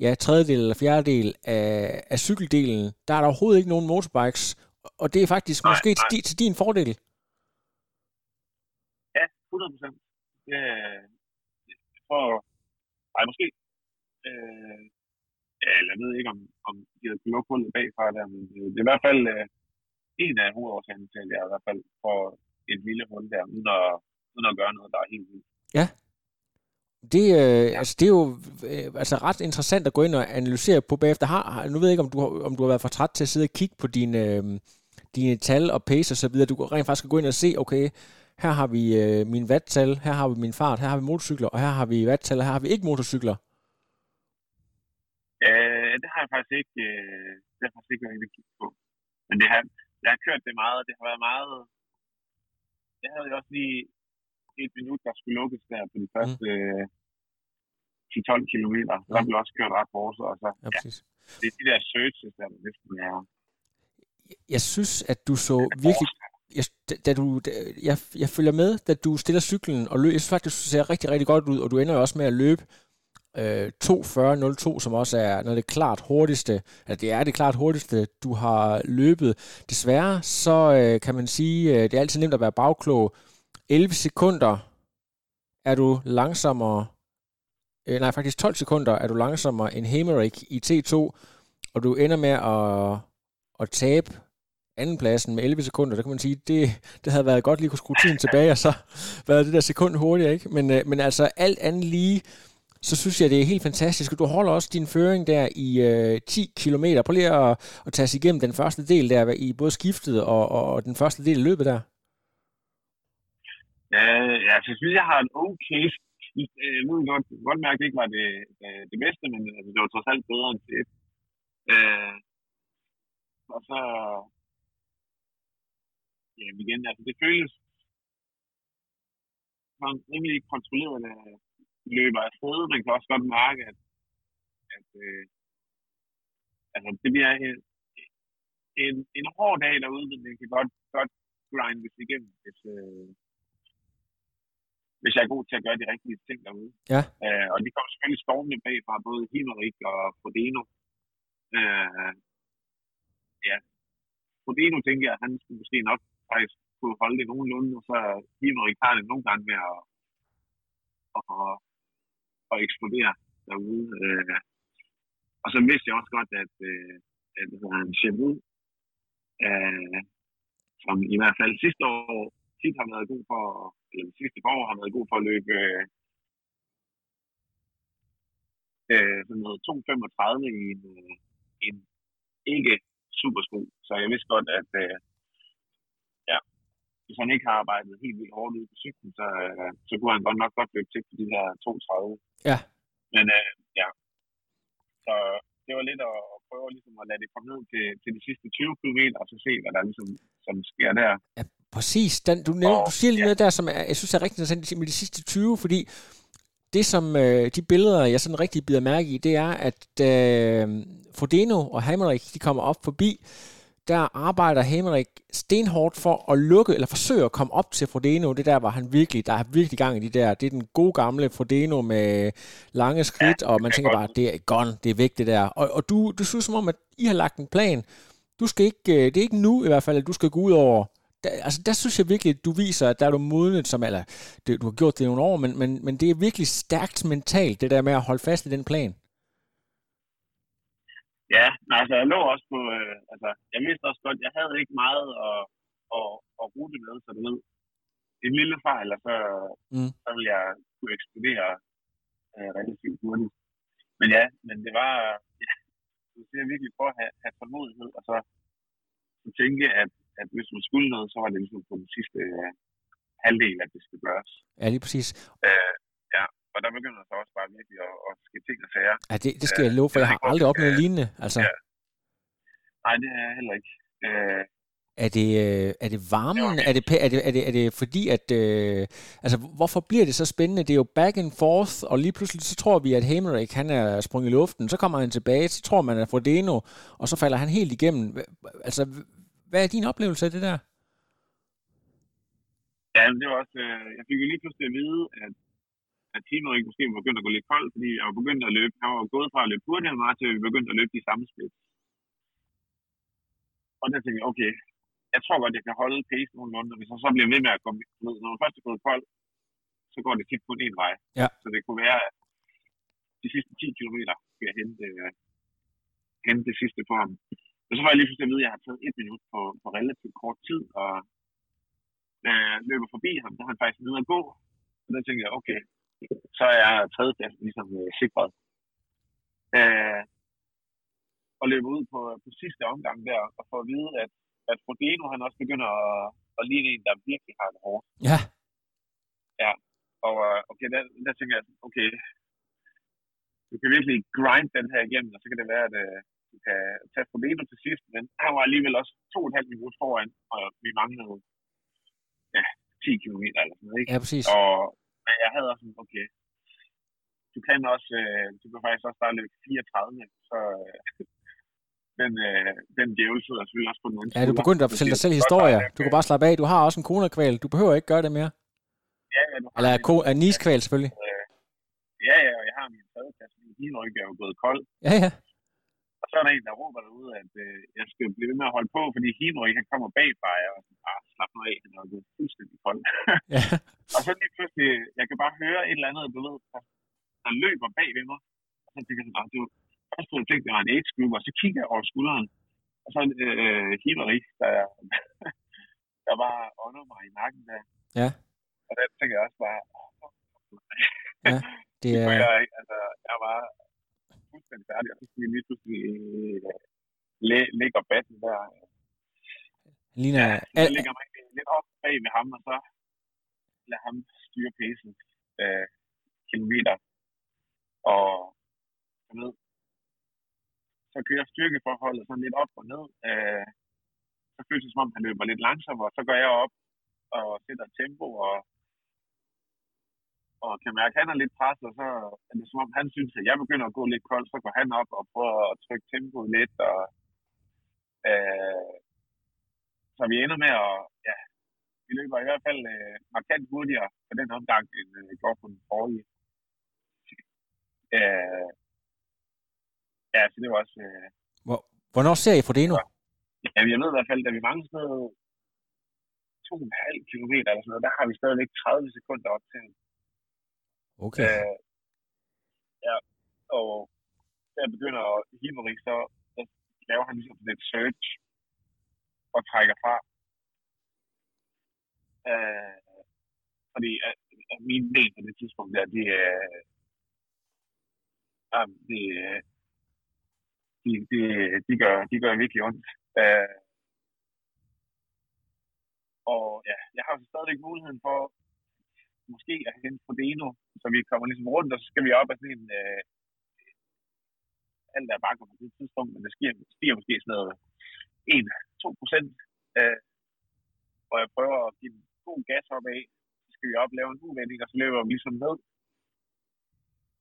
ja, tredjedel eller fjerdedel af, af cykeldelen, der er der overhovedet ikke nogen motorbikes, og det er faktisk nej, måske nej. Til, til din fordel. Ja, 100 procent. Øh, for, nej, måske. Øh, ja, jeg ved ikke, om, om de har kunnet lukke hullet bagfra der, men det er i hvert fald øh, en af hovedårsagerne til, at jeg i hvert fald får et lille hul der, uden at, uden at gøre noget, der er helt vildt. Ja, det, øh, altså, det er jo øh, altså, ret interessant at gå ind og analysere på bagefter. Har, nu ved jeg ikke, om du, om du har været for træt til at sidde og kigge på dine, øh, dine tal og pace og så videre. Du rent faktisk gå ind og se, okay, her har vi øh, min watt-tal, her har vi min fart, her har vi motorcykler, og her har vi watt-tal, og her har vi ikke motorcykler. Øh, det har jeg faktisk ikke, øh, det har jeg faktisk ikke været kigge på. Men det har, jeg har kørt det meget, det har været meget, det havde jeg også lige et minut, der skulle lukkes der på de første mm. 10-12 kilometer. Der blev også kørt ret hårdt, og så, ja, ja, det er de der searches, der næsten er jeg synes, at du så virkelig... jeg, da du, da, jeg, jeg følger med, da du stiller cyklen og løber. Jeg synes faktisk, du ser rigtig, rigtig godt ud, og du ender jo også med at løbe øh, 2.40.02, som også er noget af det klart hurtigste, altså det er det klart hurtigste, du har løbet. Desværre, så øh, kan man sige, øh, det er altid nemt at være bagklog. 11 sekunder er du langsommere, øh, nej faktisk 12 sekunder er du langsommere end Hemerick i T2, og du ender med at, at tabe andenpladsen med 11 sekunder, der kan man sige, det, det havde været godt lige at kunne skrue tiden tilbage, og så været det der sekund hurtigere, ikke? Men, øh, men altså alt andet lige, så synes jeg, det er helt fantastisk. Du holder også din føring der i øh, 10 km. Prøv lige at, at tage sig igennem den første del der, i både skiftet og, og, og den første del af løbet der. Ja, altså, jeg synes, jeg har en okay Nu kan godt, godt mærke, at det ikke var det, øh, det bedste, men altså, det var trods alt bedre end det. Øh, og så, ja, igen, altså det føles man rimelig kontrolleret øh, løber afsted. Man kan også godt mærke, at, at øh, altså, det bliver en, en, en hård dag derude, men det kan godt, godt grindes igennem, hvis, øh, hvis jeg er god til at gøre de rigtige ting derude. Ja. Øh, og de kommer selvfølgelig stormende bag fra både Himmerik og Frodeno. Øh, ja. Frodeno tænker jeg, at han skulle måske nok faktisk kunne holde det nogenlunde, og så Himmerik har det nogle gange med at, at, at eksplodere derude. Øh, og så vidste jeg også godt, at, øh, at han Chevu, øh, som i hvert fald sidste år tit har været god for, eller sidste par år har været god for at løbe øh, sådan noget 2,35 i en, øh, en ikke supersko. Så jeg vidste godt, at øh, ja, hvis han ikke har arbejdet helt vildt hårdt ude på cyklen, så, øh, så kunne han godt nok godt løbe til på de her 2,30. Ja. Men øh, ja, så det var lidt at, at prøve ligesom at lade det komme ned til, til de sidste 20 km, og så se, hvad der ligesom som sker der. Ja, præcis. Den, du, nævner, du siger lige ja. noget der, som er, jeg synes er rigtig interessant med de sidste 20, fordi det som øh, de billeder, jeg sådan rigtig bider mærke i, det er, at øh, Frodeno og Hammerik, de kommer op forbi, der arbejder Henrik stenhårdt for at lukke, eller forsøge at komme op til Frodeno. Det der var han virkelig, der er virkelig gang i de der. Det er den gode gamle Frodeno med lange skridt, ja, og man tænker bare, det er gone, det er væk det der. Og, og du, du synes som om, at I har lagt en plan. Du skal ikke, øh, det er ikke nu i hvert fald, at du skal gå ud over der, altså der synes jeg virkelig, at du viser, at der er du modnet, som, eller det, du har gjort det i nogle år, men, men, men det er virkelig stærkt mentalt, det der med at holde fast i den plan. Ja, nej, altså jeg lå også på, øh, altså jeg vidste også godt, jeg havde ikke meget at, at, at rute med, så du ved, en lille fejl, og så, mm. så ville jeg kunne eksplodere øh, relativt hurtigt. Men ja, men det var, ja, så jeg virkelig prøve at have, have tålmodighed, og så tænke, at, at hvis man skulle noget, så var det ligesom på den sidste øh, halvdel, at det skulle gøres. Ja, lige præcis. Øh, ja, og der begynder så også bare virkelig at, at ske ting og sager. Ja, det, det skal jeg love, for jeg har aldrig oplevet øh, lignende. Altså. Ja. Nej, det er heller ikke. Øh, er det, øh, er det varmen? Er det, er, det, er, det, er det fordi, at... Øh, altså, hvorfor bliver det så spændende? Det er jo back and forth, og lige pludselig så tror vi, at Hamerick, han er sprunget i luften. Så kommer han tilbage, så tror man, at Frodeno, og så falder han helt igennem. Altså, hvad er din oplevelse af det der? Ja, det var også... Øh, jeg fik jo lige pludselig at vide, at at Timo ikke måske var begyndt at gå lidt koldt, fordi jeg var begyndt at løbe. Han var gået fra at løbe hurtigere meget til vi begyndte at løbe de samme spil. Og der tænkte jeg, okay, jeg tror godt, jeg kan holde pace nogenlunde, og hvis jeg så bliver ved med at komme ned, når man først er gået kold, så går det tit kun en vej. Ja. Så det kunne være, at de sidste 10 km skal jeg hente, uh, hente det sidste for ham. Og så var jeg lige pludselig at vide, at jeg har taget et minut på, på relativt kort tid, og da jeg løber forbi ham, der er han faktisk nede at gå. Og der tænkte jeg, okay, så er tredjepladsen ligesom øh, sikret. Øh, og løber ud på, på sidste omgang der, og får at vide, at, at Frodeno han også begynder at, at ligne en, der virkelig har det hårdt. Ja. Ja, og øh, okay, der, der tænker jeg, okay, du kan virkelig grind den her igennem, og så kan det være, at øh, du kan tage Frodeno til sidst, men han var alligevel også to og et halvt minut foran, og vi manglede ja, 10 km eller sådan noget, ikke? Ja, præcis. Og men jeg havde også sådan, okay, du kan også, øh, du kan faktisk også bare løbe 34, så, øh, den, øh, den djævel sidder selvfølgelig også på den anden Ja, du begyndte at fortælle dig selv historier. Du kan bare slappe af. Du har også en konekval. Du behøver ikke gøre det mere. Ja, ja, du har Eller en- ko- er niskval selvfølgelig. Øh, ja, ja, og jeg har min tredje plads. Min hineryg er jo gået kold. Ja, ja. Og så er der en, der råber derude, at øh, jeg skal blive ved med at holde på, fordi hineryg, han kommer bagfra. Og sådan, ah, slap nu af, han er jo fuldstændig kold. ja. Og så lige pludselig, jeg kan bare høre et eller andet, du ved, der, der løber bag ved mig. Og så tænker jeg sådan, ah, det var først, jeg tænkte, det var en age group, og så kigger jeg over skulderen. Og så øh, Hillary, der, der bare ånder mig i nakken der. Ja. Og der tænker jeg også bare, åh, Ja, det er... jeg. Altså, jeg var fuldstændig færdig, og så skulle vi lige pludselig øh, læ- lægge batten der. Han ligner... Ja, så al- lægger mig egentlig lidt op bag ved ham, og så lader ham styre pacen øh, kilometer. Og du ved, så kører styrkeforholdet sådan lidt op og ned. Øh, så føles det som om, han løber lidt langsommere, og så går jeg op og sætter tempo, og, og kan mærke, at han er lidt presset, og så er det som om, han synes, at jeg begynder at gå lidt koldt, så går han op og prøver at trykke tempoet lidt, og øh, så vi ender med at, ja, vi løber i hvert fald øh, markant hurtigere på den omgang, end øh, vi går på den forrige. Øh, ja, så det var også... Øh, Hvornår ser I Frodeno? ja, jeg ved i hvert fald, da vi mangler sådan noget 2,5 kilometer eller sådan noget, der har vi stadigvæk 30 sekunder op til. Okay. Øh, ja, og da jeg begynder at Himmerik, så så laver han ligesom sådan et search og trækker fra. Øh, fordi øh, øh, at, at mine ben på det tidspunkt der, de, er... øh, de, de, de, de, gør, de gør virkelig ondt. Øh, og ja, jeg har så stadigvæk muligheden for måske at hente Frodeno, så vi kommer ligesom rundt, og så skal vi op af sådan en øh, alt er bare på det tidspunkt, men det sker, stiger måske sådan noget 1-2 procent, øh, og jeg prøver at give god gas op af, så skal vi op lave en uvending, og så løber vi ligesom ned,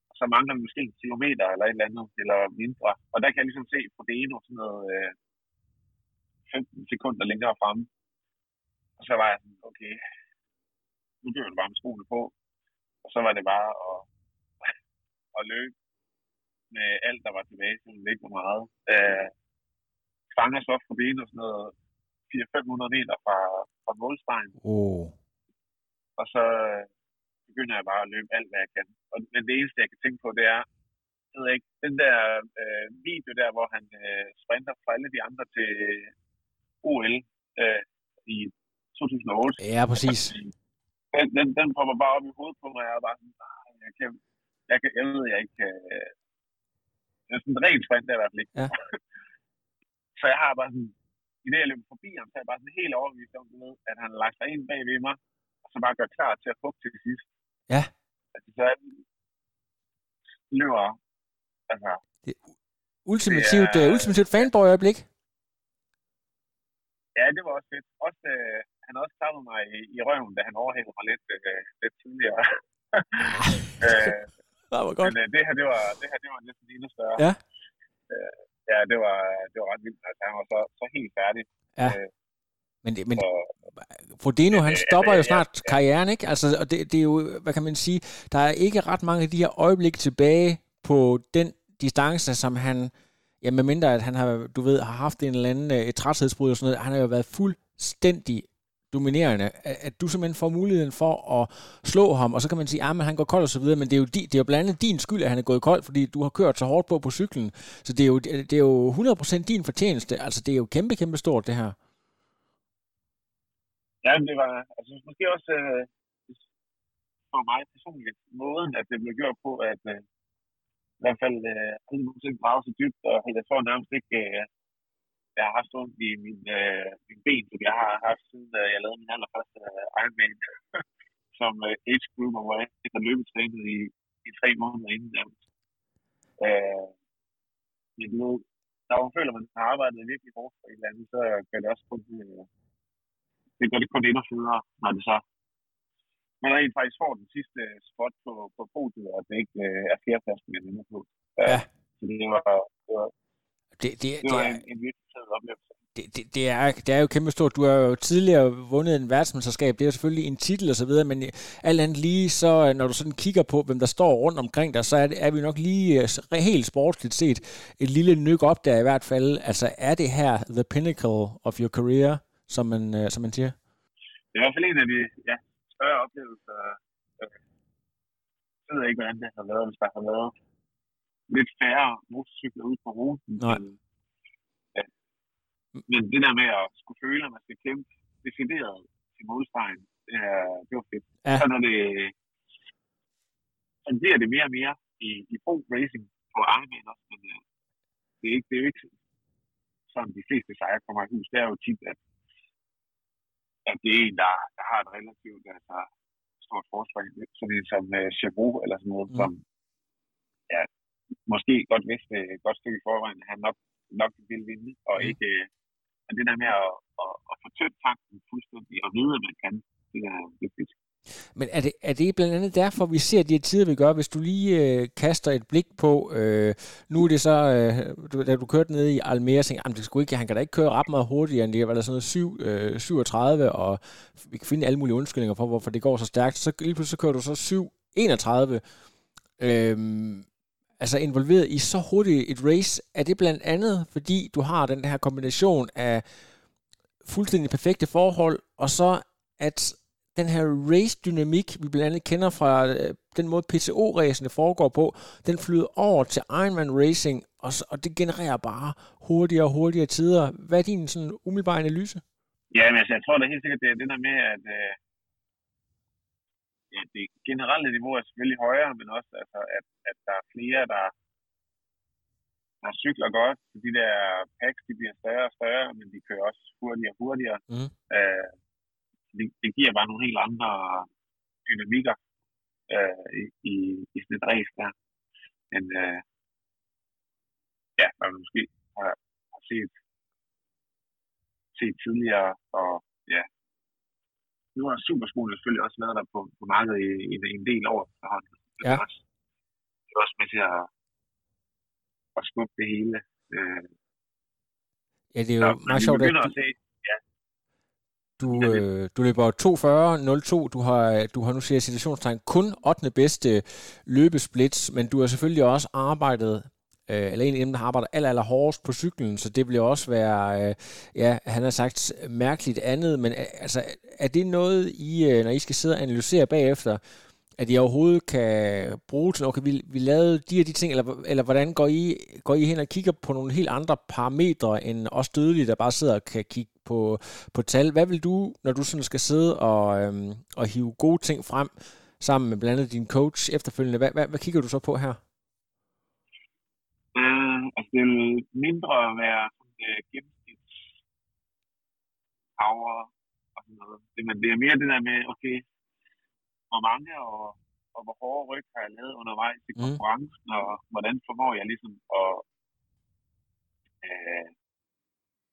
og så mangler vi måske en kilometer eller et eller andet, eller mindre, og der kan jeg ligesom se Frodeno sådan noget øh, 15 sekunder længere fremme, og så var jeg sådan, okay, nu dør du bare med skoene på. Og så var det bare at, at løbe med alt, der var tilbage, som det ikke var meget. Øh, fanger så for ben og sådan noget 400-500 meter fra, fra målstregen, Oh. og så øh, begynder jeg bare at løbe alt, hvad jeg kan. Og, men det eneste, jeg kan tænke på, det er, jeg ved ikke, den der øh, video der, hvor han øh, sprinter fra alle de andre til OL øh, i 2008. Ja, præcis. Den, den, den popper bare op i hovedet på mig, og jeg er bare sådan, nej, jeg kan, jeg, kan, jeg ved, jeg ikke kan, det er sådan en ren sprint, der i hvert fald ikke. Ja. så jeg har bare sådan, i det, jeg løber forbi ham, så er jeg bare sådan helt overbevist om, du ved, at han har lagt sig ind bag ved mig, og så bare gør klar til at fuppe til sidst. Ja. Altså, så er løber, altså, Ultimativt, Det er- uh, ultimativt fanboy-øjeblik. ja, det var også fedt. Også, øh, han har også klappet mig i, i røven, da han overhældede mig lidt, øh, lidt tidligere. øh, Det var godt. Men øh, det her, det var, det her, det var næsten endnu større. Ja. Øh, ja, det var, det var ret vildt. Altså, han var så, så helt færdig. Ja. Øh, Men, det, men Frodeno, han stopper jo snart karrieren, ikke? Altså, og det, det er jo, hvad kan man sige, der er ikke ret mange af de her øjeblikke tilbage på den distance, som han, ja, med mindre at han har, du ved, har haft en eller anden øh, et træthedsbrud og sådan noget, han har jo været fuldstændig dominerende, at, at du simpelthen får muligheden for at slå ham, og så kan man sige, ah, at han går kold og så videre, men det er, jo di, det er jo blandt andet din skyld, at han er gået kold, fordi du har kørt så hårdt på på cyklen, så det er jo, det er jo 100% din fortjeneste, altså det er jo kæmpe, kæmpe stort det her. ja, men det var altså, måske også øh, for mig personligt måden, at det blev gjort på, at øh, i hvert fald øh, aldrig nogensinde så dybt, og jeg tror nærmest ikke, øh, jeg har haft ondt i min, øh, min ben, som jeg har haft siden øh, jeg lavede min allerførste øh, Ironman som øh, age group, hvor jeg ikke har løbetrænet i, i tre måneder inden nærmest. Øh, men ved, når man føler, at man har arbejdet virkelig hårdt for et eller andet, så gør det også kun, øh, det gør det kun endnu federe, når det så man rent faktisk får den sidste spot på, på podiet, og det ikke øh, er fjerdepladsen, man ender på. Ja. Så det var, det var Det, det, det var det en, en virkelig oplevelse. Det, det, det, er, det er jo kæmpe stort. Du har jo tidligere vundet en værtsmesterskab. Det er jo selvfølgelig en titel og så videre, men alt andet lige, så når du sådan kigger på, hvem der står rundt omkring dig, så er, det, er vi nok lige øh, helt sportsligt set et lille nyk op der i hvert fald. Altså er det her the pinnacle of your career, som man, øh, som man siger? Det er i hvert fald en af de ja, større oplevelser. Jeg ved ikke, hvordan det har været, hvis der har været lidt færre motorcykler ud på ruten. Nej. Men, ja. men det der med at skulle føle, at man skal kæmpe decideret til målstregen, det, er, det var fedt. Ja. Så når det, så bliver det mere og mere i, i pro racing på Ironman også, men øh, det, er ikke, det er jo ikke sådan, de fleste sejre kommer i hus. Det er jo tit, at, at det er en, der, der har et relativt altså, stort forspring. Sådan en som uh, Chabot eller sådan noget, mm. som ja, måske godt vidste et godt stykke i forvejen, at han nok, nok ville vinde, og Mm. ikke øh, men det der med at, at, at få tømt tanken fuldstændig og vide, at man kan, det er vigtigt. Men er det, er det blandt andet derfor, vi ser de her tider, vi gør? Hvis du lige øh, kaster et blik på, øh, nu er det så, øh, du, da du kørte ned i Almere, tænkte jeg, "Jamen, det skulle ikke, han kan da ikke køre ret meget hurtigere end det, var der sådan noget 7, øh, 37, og vi kan finde alle mulige undskyldninger for, hvorfor det går så stærkt. Så lige pludselig så kører du så 7, 31, øhm, altså involveret i så hurtigt et race. Er det blandt andet, fordi du har den her kombination af fuldstændig perfekte forhold, og så at den her race-dynamik, vi blandt andet kender fra øh, den måde PTO-racene foregår på, den flyder over til Ironman Racing, og, så, og det genererer bare hurtigere og hurtigere tider. Hvad er din sådan umiddelbare analyse? Ja, men altså, jeg tror da helt sikkert, det er det der med, at øh, ja, det generelle niveau er selvfølgelig højere, men også, altså, at, at der er flere, der, der cykler godt. Så de der packs, de bliver større og større, men de kører også hurtigere og hurtigere. Mhm. Øh, det, det giver bare nogle helt andre dynamikker øh, i, i, sådan et race der, end øh, ja, man måske har, har set, set tidligere. Og nu har Superskolen selvfølgelig også været der på, på markedet i, i, en del år efterhånden. Det er Ja. også, det er også med til at, at skubbe det hele. Øh, Ja, det er så, jo men meget sjovt, at du, at se, du, øh, du løber 2.40.02. Du har, du har nu siger jeg citationstegn kun 8. bedste løbesplits, men du har selvfølgelig også arbejdet øh, eller en af dem, der arbejder aller, aller hårdest på cyklen, så det bliver også være, øh, ja, han har sagt mærkeligt andet, men øh, altså, er det noget, I, øh, når I skal sidde og analysere bagefter, at I overhovedet kan bruge til, okay, vi, vi lavede de og de ting, eller, eller hvordan går I, går I hen og kigger på nogle helt andre parametre, end os dødelige, der bare sidder og kan kigge på, på tal. Hvad vil du, når du sådan skal sidde og, øhm, og hive gode ting frem, sammen med blandt andet din coach efterfølgende, hvad, hvad, hvad kigger du så på her? Øh, altså det vil mindre være sådan, øh, gennemsnits power og sådan noget. Det, men det er mere det der med, okay, hvor mange og, og hvor hårde ryg har jeg lavet undervejs i Mm. konkurrencen, og hvordan formår jeg ligesom at øh,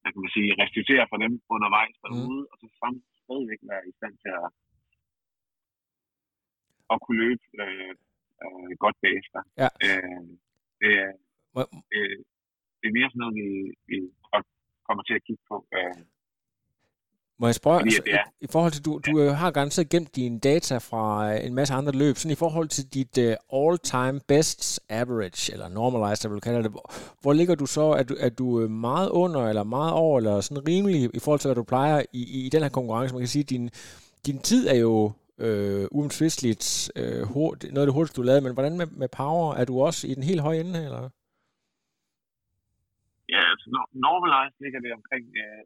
hvad kan man sige, restituere for dem undervejs derude, og så samtidig stadigvæk være i stand til at, at kunne løbe øh, øh, godt bagefter. Ja. Øh, det, er- Må, det, det er mere sådan noget, vi, vi kommer til at kigge på. Øh, må jeg spørge, altså, er- i, forhold til, du, du øh, har garanteret gemt dine data fra øh, en masse andre løb, sådan i forhold til dit uh, all-time best average, eller normalized, jeg vil kalde det, hvor, hvor ligger du så? Er du, er du øh, meget under, eller meget over, eller sådan rimelig i forhold til, hvad du plejer i, i, i den her konkurrence? Man kan sige, at din, din tid er jo øh, uomtvisteligt øh, hurtigt, noget af det hurtigste, du lavede, men hvordan med, med power? Er du også i den helt høje ende, eller? Ja, altså no- normalized ligger det omkring, øh,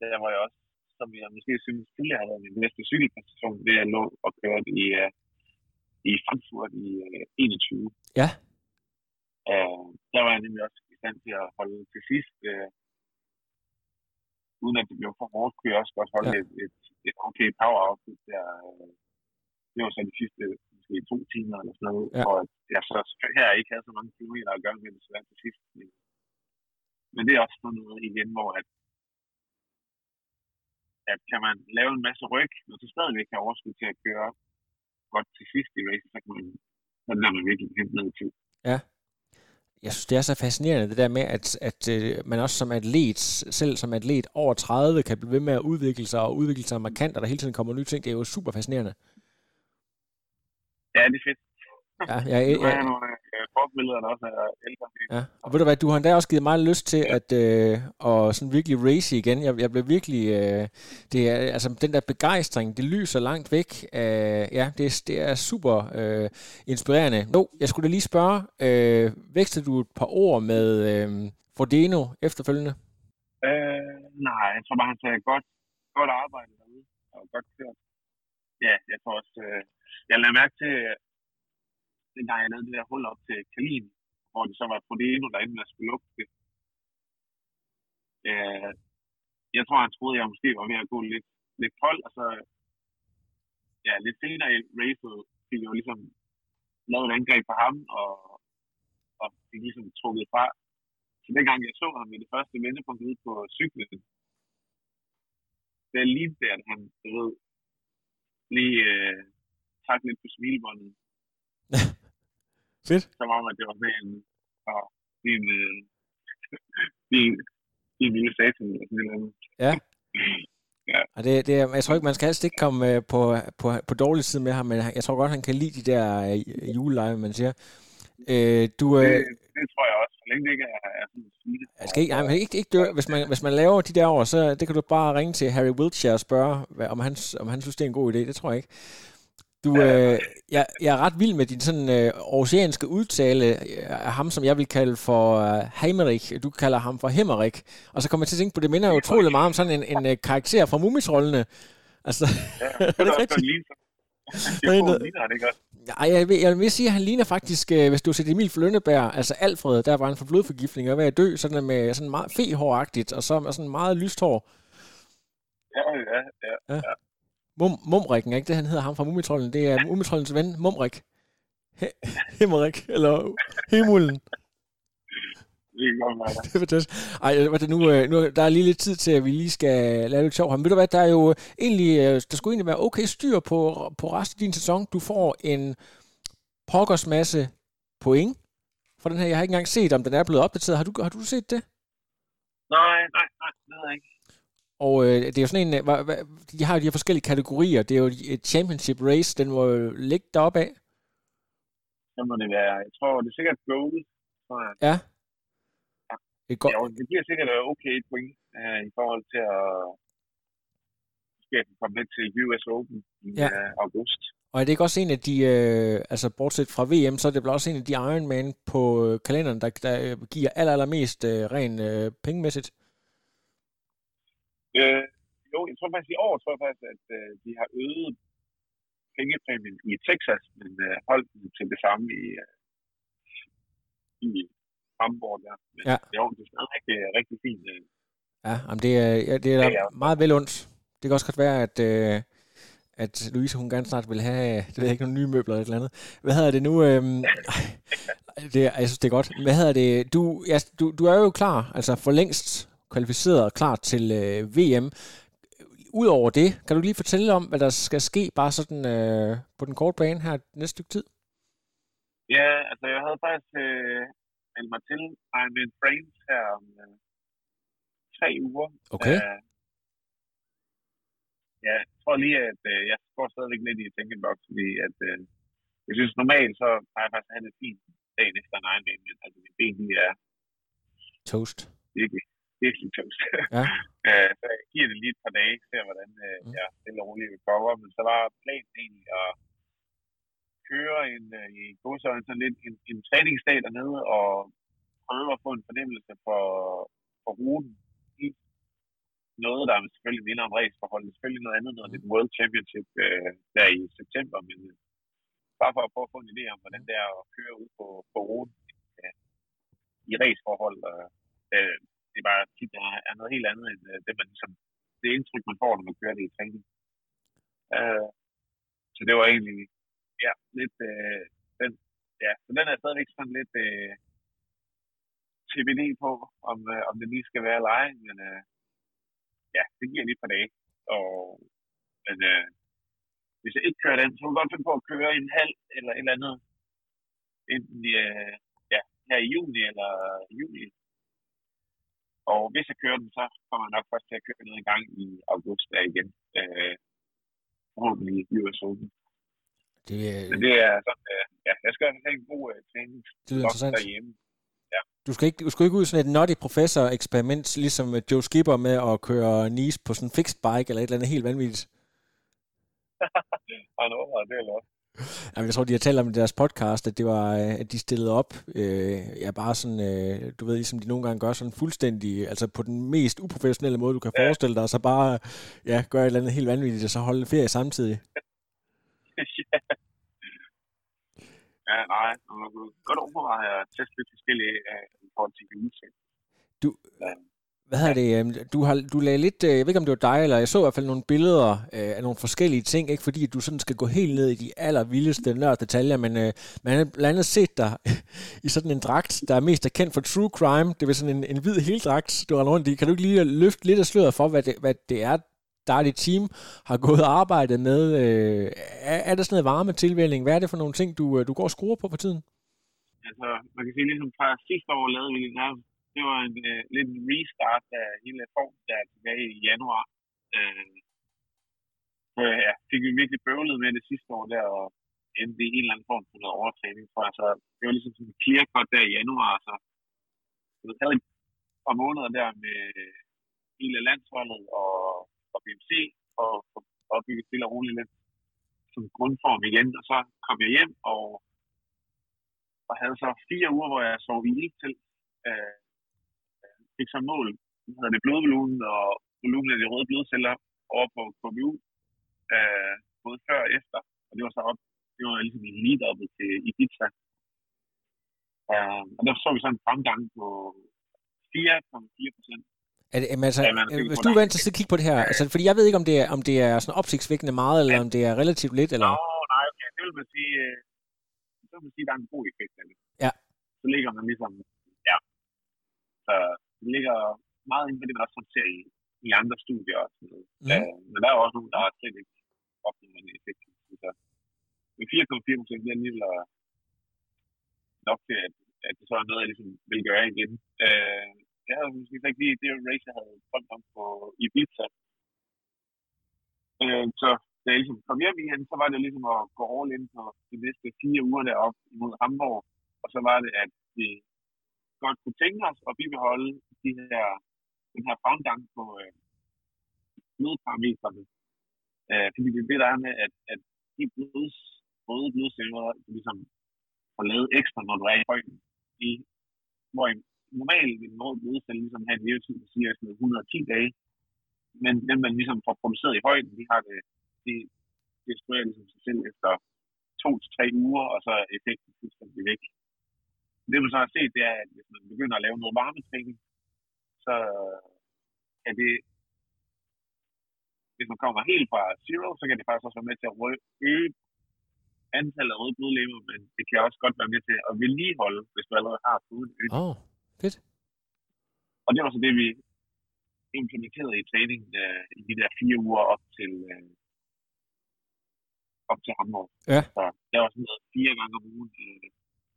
der hvor jeg også, som jeg måske synes tidligere har været min bedste cykelpræstation, det er lå og kørt i, øh, i Frankfurt i øh, 21. Ja. Øh, der var jeg nemlig også i stand til at holde til sidst, øh, uden at det blev for hårdt, kunne jeg også godt holde Ja. et, et, et okay power output der. Øh, det var så de sidste måske to timer eller sådan noget, Ja. og jeg så her ikke havde så mange kilometer at gøre med det, så til sidst. Men, men det er også sådan noget igen, hvor at, at kan man lave en masse ryg, og så stadigvæk have overskud til at køre godt til sidst i racen, så kan man, så er man virkelig hente noget tid. jeg synes, det er så fascinerende, det der med, at, at øh, man også som atlet, selv som atlet over 30, kan blive ved med at udvikle sig og udvikle sig markant, og der hele tiden kommer nye ting. Det er jo super fascinerende. Ja, det er fedt. Ja, jeg, jeg, Nu har jeg nogle øh, forbillederne også af ældre. Ja, og ved du hvad, du har endda også givet mig lyst til at øh, og sådan virkelig race igen. Jeg, jeg blev virkelig, øh, det er, altså den der begejstring, det lyser langt væk. Øh, ja, det, er- det er super øh, inspirerende. Nå, jeg skulle da lige spørge, øh, vækster du et par ord med øh, Fordeno efterfølgende? Øh, nej, jeg tror bare, han sagde godt, godt arbejde derude, og godt kørt. Ja, jeg tror også, øh, jeg lader mærke til, dengang jeg lavede det der hul op til Kalin, hvor det så var Frodeno, der endte med at skulle lukke det. Øh, jeg tror, han troede, jeg måske var ved at gå lidt, lidt kold, og så ja, lidt senere i racet fik jeg jo ligesom lavet et angreb på ham, og, og fik ligesom trukket fra. Så dengang jeg så ham i det første vendepunkt ude på cyklen, det lige der, at han, du ved, lige øh, lidt på smilebåndet, Fedt. som om, at det var sådan en, og din, øh, din, din lille satan, andet. Ja. Og det, det, er- jeg tror ikke, man skal helst ikke komme øh, på, på, på dårlig side med ham, men jeg tror godt, han kan lide de der øh, julelege, man siger. Øh, du, øh, Det, det tror jeg også, så længe det ikke er, er sådan. Jeg skal ikke, nej, men ikke, ikke dø. Hvis man, hvis man laver de der år, så det kan du bare ringe til Harry Wiltshire og spørge, hvad, om, han, om han synes, det er en god idé. Det tror jeg ikke. Du, øh, jeg, jeg er ret vild med din sådan øh, oceanske udtale øh, af ham, som jeg vil kalde for øh, Heimerich. Du kalder ham for Hemmerich. Og så kommer jeg til at tænke på, det minder jo utrolig meget om sådan en, en øh, karakter fra Mumitrollene. Altså, Ja, er det rigtigt? Det er er ligner han ikke også? Jeg vil, jeg vil sige, at han ligner faktisk, øh, hvis du set Emil Flønneberg, altså Alfred, der var han for blodforgiftning og ved at dø, sådan med sådan meget fehåragtigt, og så med sådan meget lyst hår. Ja, ja, ja. Mum, Mumrikken, ikke det han hedder ham fra Mumitrollen? Det er Mumitrollens ven, Mumrik. He- Himmerik, eller Himulen. Det er fantastisk. Ej, hvad det nu, øh, nu, der er lige lidt tid til, at vi lige skal lave lidt sjov. Men ved du hvad, der er jo egentlig, øh, der skulle egentlig være okay styr på, på resten af din sæson. Du får en pokkers masse point for den her. Jeg har ikke engang set, om den er blevet opdateret. Har du, har du set det? Nej, nej, nej, det ved jeg ikke. Og øh, det er jo sådan en, øh, hvad, hvad, de har jo de her forskellige kategorier. Det er jo et championship race, den må jo ligge deroppe af. Så må det være, jeg tror, det er sikkert tror jeg. Ja. Et godt, Ja, det giver sikkert øh, okay point uh, i forhold til at at komme lidt til US Open i Ja. ja. uh, august. Og er det ikke også en af de, øh, altså bortset fra VM, så er det vel også en af de Ironman på øh, kalenderen, der, der øh, giver aller, allermest øh, ren øh, pengemæssigt? Øh, jo, jeg tror faktisk i år, tror jeg faktisk, at øh, de har øget pengepræmien i Texas, men øh, holdt den til det samme i, øh, i Hamburg der. Men Ja. jo, det er stadig rigtig, rigtig fint. Øh. Ja, jamen det, er, ja, det er Ja, ja, meget vel ondt. Det kan også godt være, at, øh, at Louise, hun gerne snart vil have, det ved jeg ikke, nogle nye møbler eller et eller andet. Hvad hedder det nu? Øhm, det, jeg synes, det er godt. Hvad hedder det? Du, ja, du, du er jo klar, altså for længst kvalificeret og klar til øh, VM. Udover det, kan du lige fortælle om, hvad der skal ske, bare sådan øh, på den korte bane her næste stykke tid? Ja, altså jeg havde faktisk øh, meldt mig til Ironman Frames her om øh, tre uger. Okay. Øh, ja, jeg tror lige, at øh, jeg går stadigvæk lidt i tænkeboks, fordi at, øh, jeg synes normalt, så har jeg faktisk have det fint dagen efter en Ironman, men altså min ben, de er Toast. virkelig, virkelig toast. Ja. øh, så jeg giver det lige et par dage, ser hvordan øh, Mm. jeg stille og roligt recover, men så var planen egentlig at køre en, øh, i godsøjne sådan lidt en, en træningsdag dernede, og prøve at få en fornemmelse for, for ruten i noget, der selvfølgelig minder om raceforhold. Det er selvfølgelig noget andet, når det er et World Championship øh, der i september, men øh, bare for at prøve at få en idé om, hvordan det er at køre ud på, på ruten øh, i raceforhold. Øh, øh, det er bare tit er, er noget helt andet end øh, det, man ligesom, det indtryk, man får, når man kører det i træning. Øh, så det var egentlig ja, lidt øh, den, ja, så den er stadigvæk sådan lidt øh, TBD på, om, øh, om det lige skal være eller ej, men øh, ja, det giver lige et par dage. Og, men øh, hvis jeg ikke kører den, så kan jeg godt finde på at køre en halv eller et eller andet. Enten i, øh, ja, her i juni eller juli. Og hvis jeg kører den, så kommer jeg nok først til at køre den en gang i august der igen. Øh, forhåbentlig i US Open. Det, Men det er sådan, øh, ja, jeg skal have en god øh, træning det lyder interessant. derhjemme. Du skal, ikke, du skal ikke ud i sådan et nutty professor eksperiment, ligesom Joe Skipper med at køre Nice på sådan en fixed bike eller et eller andet helt vanvittigt. Nu var det eller Jamen, jeg tror, de har talt om i deres podcast, at det var, øh, at de stillede op, øh, ja, bare sådan, øh, du ved, ligesom de nogle gange gør sådan fuldstændig, altså på den mest uprofessionelle måde, du kan ja. forestille dig, og så bare, ja, gøre et eller andet helt vanvittigt, og så holde ferie samtidig. ja, nej, man kunne godt overveje at teste lidt forskellige øh, forhold til udsigt. Du, hvad hedder det, øhm, du, har, du lagde lidt, øh, jeg ved ikke om det var dig, eller jeg så i hvert fald nogle billeder øh, af nogle forskellige ting, ikke fordi du sådan skal gå helt ned i de allervildeste nørd detaljer, men øh, man har blandt andet set dig i sådan en dragt, der er mest er kendt for true crime, det er sådan en, en hvid heldragt, du har rundt i. Kan du ikke lige løfte lidt af sløret for, hvad det, hvad det er, der er dit team har gået og arbejdet med? Øh, er, er der sådan noget varme tilvælling? Hvad er det for nogle ting, du, øh, du går og skruer på for tiden? Altså, man kan sige, ligesom fra sidste år lavede vi nærmest det var en øh, lidt restart af hele formen der tilbage i januar. Øh, så ja, fik vi virkelig bøvlet med det sidste år der, og endte i en eller anden form for noget overtræning, tror jeg. Så det var ligesom sådan en clear cut der i januar, så jeg havde et par måneder der med hele landsholdet og, og BMC, og opbygget stille og roligt lidt som grundform igen, og så kom jeg hjem og, og havde så fire uger, hvor jeg sov i til. Øh, fik som mål hvad hedder det, blodvolumen og volumen af de røde blodceller over på KBU, øh, både før og efter. Og det var så op, det var ligesom en lead op til Ibiza. Øh, og der så vi så en fremgang på 4,4 procent. Er det, jamen, altså, ja, man, hvis du er vant til at kigge på det her, altså, fordi jeg ved ikke, om det er, om det er sådan opsigtsvækkende meget, eller ja. om det er relativt lidt, eller? Nå, nej, okay. det vil man sige, øh, det vil man sige, der er en god effekt af det. Ja. Så ligger man ligesom, ja. Så det ligger meget inden for det, man også ser i, i andre studier og sådan noget. Mm. Uh, men der er også nogen, der har slet ikke opnået en effekt. Så med 4,4 procent, det er alligevel nok til, at, at det så er noget, jeg ligesom vil gøre igen. Uh, jeg havde måske ikke lige det race, jeg havde drømt om på Ibiza. Uh, så da jeg ligesom kom hjem igen, så var det ligesom at gå all in på de næste fire uger deroppe imod Hamburg. Og så var det, at vi godt kunne tænke os at bibeholde de her, den her fremgang på øh, blodparametrene. Øh, fordi det er det, der er med, at, at de blods, røde blodceller ligesom får lavet ekstra, når du er i højden. De, hvor en, normalt vil en rød blodcelle ligesom have en levetid, på cirka 110 dage. Men dem, man ligesom får produceret i højden, de har det, de destruerer ligesom sig selv efter to til tre uger, og så er effekten fuldstændig væk. Det man så har set, det er, at hvis man begynder at lave noget varmetræning, så er det, hvis man kommer helt fra zero, så kan det faktisk også være med til at øge antallet af røde blodlegemer, men det kan også godt være med til at vedligeholde, hvis du allerede har fået en Åh, oh, fedt. Og det var så det, vi implementerede i træningen uh, i de der fire uger op til, uh, op til Hamburg. Ja. Så der var sådan noget fire gange om ugen uh,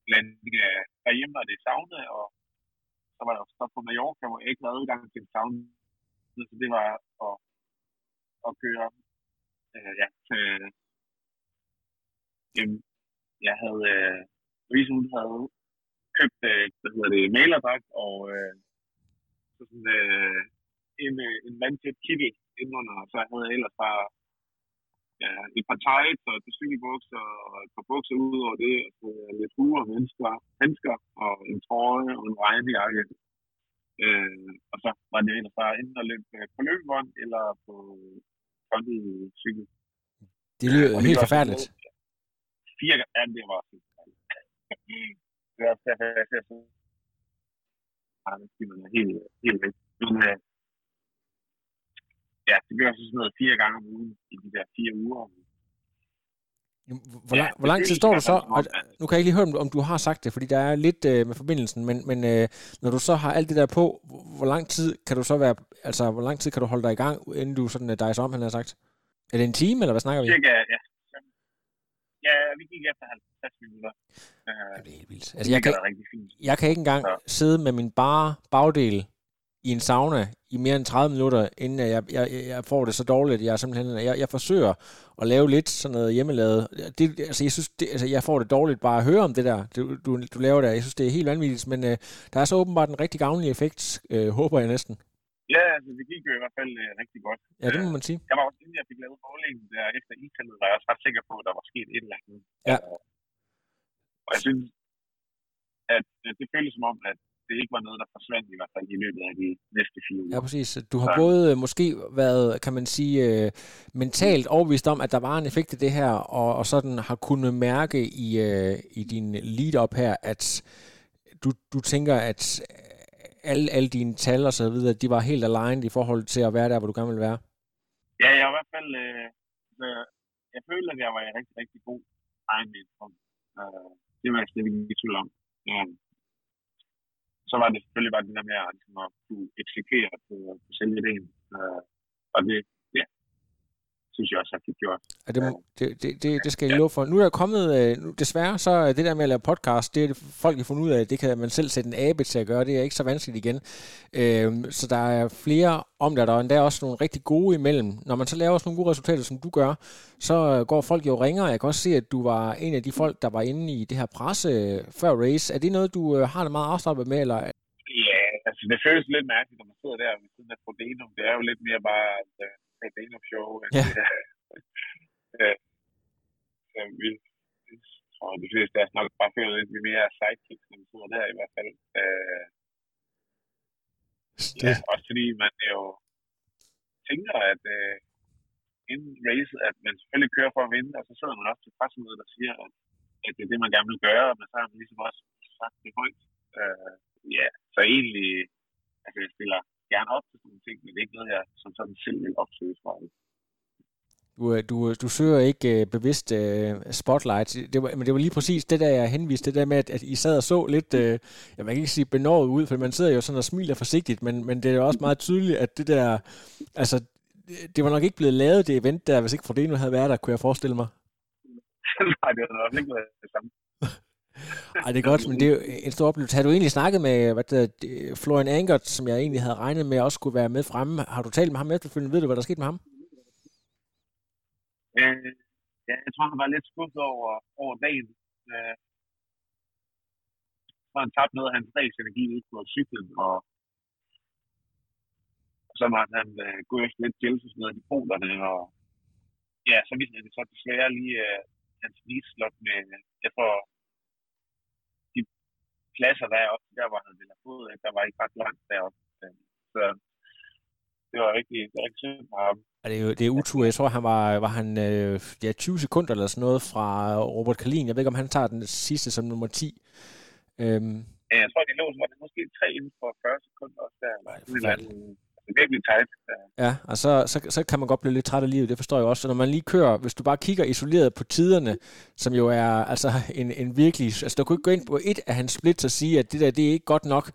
blanding af derhjemme, var det sauna, og så var jeg så på Mallorca, hvor jeg ikke havde adgang til en sauna. Så det var at, at køre øh, ja, til, øh, jeg havde, øh, Louise hun havde købt, øh, hvad hedder det, malerdragt, og øh, så sådan, øh, en, øh, en vandtæt kittel indenunder, og så havde jeg ellers bare ja, et par tights og et par cykelbukser og et par bukser ud over det, og så lidt hue og mennesker, handsker og en trøje og en regnjakke. Øh, og så var det ellers bare enten at løbe på løbebånd eller på kontet cykel. Det lyder øh, helt forfærdeligt. Fire gange, ja, det var helt forfærdeligt. det var derfor, jeg ser så Ja, det er helt, helt væk. Men øh, ja, det gør så sådan noget fire gange om ugen i de der fire uger. Hvor, lang, ja, hvor lang tid står du så? Og, nu kan jeg ikke lige høre, om, du har sagt det, fordi der er lidt øh, med forbindelsen, men, men øh, når du så har alt det der på, hvor lang tid kan du så være, altså hvor lang tid kan du holde dig i gang, inden du sådan uh, dice om, han har sagt? Er det en time, eller hvad snakker vi? Cirka, ja. Ja, vi gik efter 50 minutter. Uh, det er helt vildt. Altså, jeg, kan, jeg kan ikke engang ja. sidde med min bare bagdel i en sauna i mere end 30 minutter, inden jeg, jeg, jeg får det så dårligt. Jeg, simpelthen, jeg, jeg forsøger at lave lidt sådan noget hjemmelavet. Det, altså, jeg synes, det, altså, jeg får det dårligt bare at høre om det der, du, du, du laver der. Jeg synes, det er helt vanvittigt, men øh, der er så åbenbart en rigtig gavnlig effekt, øh, håber jeg næsten. Ja, altså det gik jo i hvert fald øh, rigtig godt. Ja, det må man sige. Jeg var også, inden jeg fik lavet målingen der efter iskaldet, var jeg også ret sikker på, at der var sket et eller andet. Ja. Og jeg synes, at, det føltes som om, at det ikke var noget, der forsvandt i hvert fald i løbet af de næste fire uger. Ja, præcis. Du har ja. både øh, måske været, kan man sige, øh, mentalt overbevist om, at der var en effekt i det her, og, og sådan har kunnet mærke i, øh, i din lead-up her, at du, du tænker, at alle, alle dine tal og så videre, de var helt aligned i forhold til at være der, hvor du gerne vil være? Ja, jeg var i hvert fald... Øh, jeg følte, at jeg var i rigtig, rigtig god egen øh, Det var jeg slet ikke i tvivl om. Så var det selvfølgelig bare det der med at, at kunne eksekvere på, på selve ideen. Øh, og det, synes jeg også, jeg fik gjort. Ja, det, det, det, det, skal jeg love for. Nu er der kommet, øh, nu, desværre, så er det der med at lave podcast, det er det, folk har fundet ud af, det kan man selv sætte en abe til at gøre, det er ikke så vanskeligt igen. Øh, så der er flere om det, der er endda også nogle rigtig gode imellem. Når man så laver sådan nogle gode resultater, som du gør, så går folk jo ringer. Jeg kan også se, at du var en af de folk, der var inde i det her presse før race. Er det noget, du øh, har det meget afslappet med, eller Ja, altså det føles lidt mærkeligt, når man sidder der ved siden af Frodeno. Det er jo lidt mere bare øh, Frodeno show. Ja. øh, så vi, tror, de fleste af os nok bare føler lidt mere sidekicks, når vi sidder der i hvert fald. Øh, ja, også fordi man jo tænker, at øh, inden racet, at man selvfølgelig kører for at vinde, og så sidder man også til pressemødet og siger, at, at det er det, man gerne vil gøre, men så har man ligesom også sagt det højt. Øh, ja, så egentlig, altså jeg stiller gerne op til sådan nogle ting, men det er ikke noget, jeg som sådan selv vil opsøge fra du, øh, du, du søger ikke uh, bevidst uh, spotlight, det var, men det var lige præcis det, der jeg henviste, det der med, at, at I sad og så lidt, uh, jeg kan ikke sige benåret ud, for man sidder jo sådan og smiler forsigtigt, men, men det er jo også meget tydeligt, at det der, altså, det var nok ikke blevet lavet, det event der, hvis ikke Frodeno havde været der, kunne jeg forestille mig. Nej, det havde nok ikke været det samme. Ej, det er godt, men det er jo en stor oplevelse. Har du egentlig snakket med hvad der, Florian Angert, som jeg egentlig havde regnet med også skulle være med fremme? Har du talt med ham efterfølgende? Ved du, hvad der skete med ham? Øh, ja, jeg tror, han var lidt skuffet over, over dagen. Øh, så han tabte noget af hans energi ud på cyklen, og, og så måtte han øh, gå efter lidt gældsesnød i polerne, og ja, så viste han så desværre lige øh, hans vislot med, jeg tror, pladser deroppe, der hvor han ville have fået, der var ikke ret langt deroppe. Så det var rigtig, var rigtig synd for ham. det er, jo, det er utur. Jeg tror, han var, var han, øh, ja, 20 sekunder eller sådan noget fra Robert Kalin. Jeg ved ikke, om han tager den sidste som nummer 10. Øhm. Ja, jeg tror, de lå, var det måske tre inden for 40 sekunder også der. Eller, er virkelig tight. Ja, og så, så, så kan man godt blive lidt træt af livet, det forstår jeg også. Så når man lige kører, hvis du bare kigger isoleret på tiderne, som jo er altså en, en virkelig... Altså, du kunne ikke gå ind på et af hans splits og sige, at det der, det er ikke godt nok.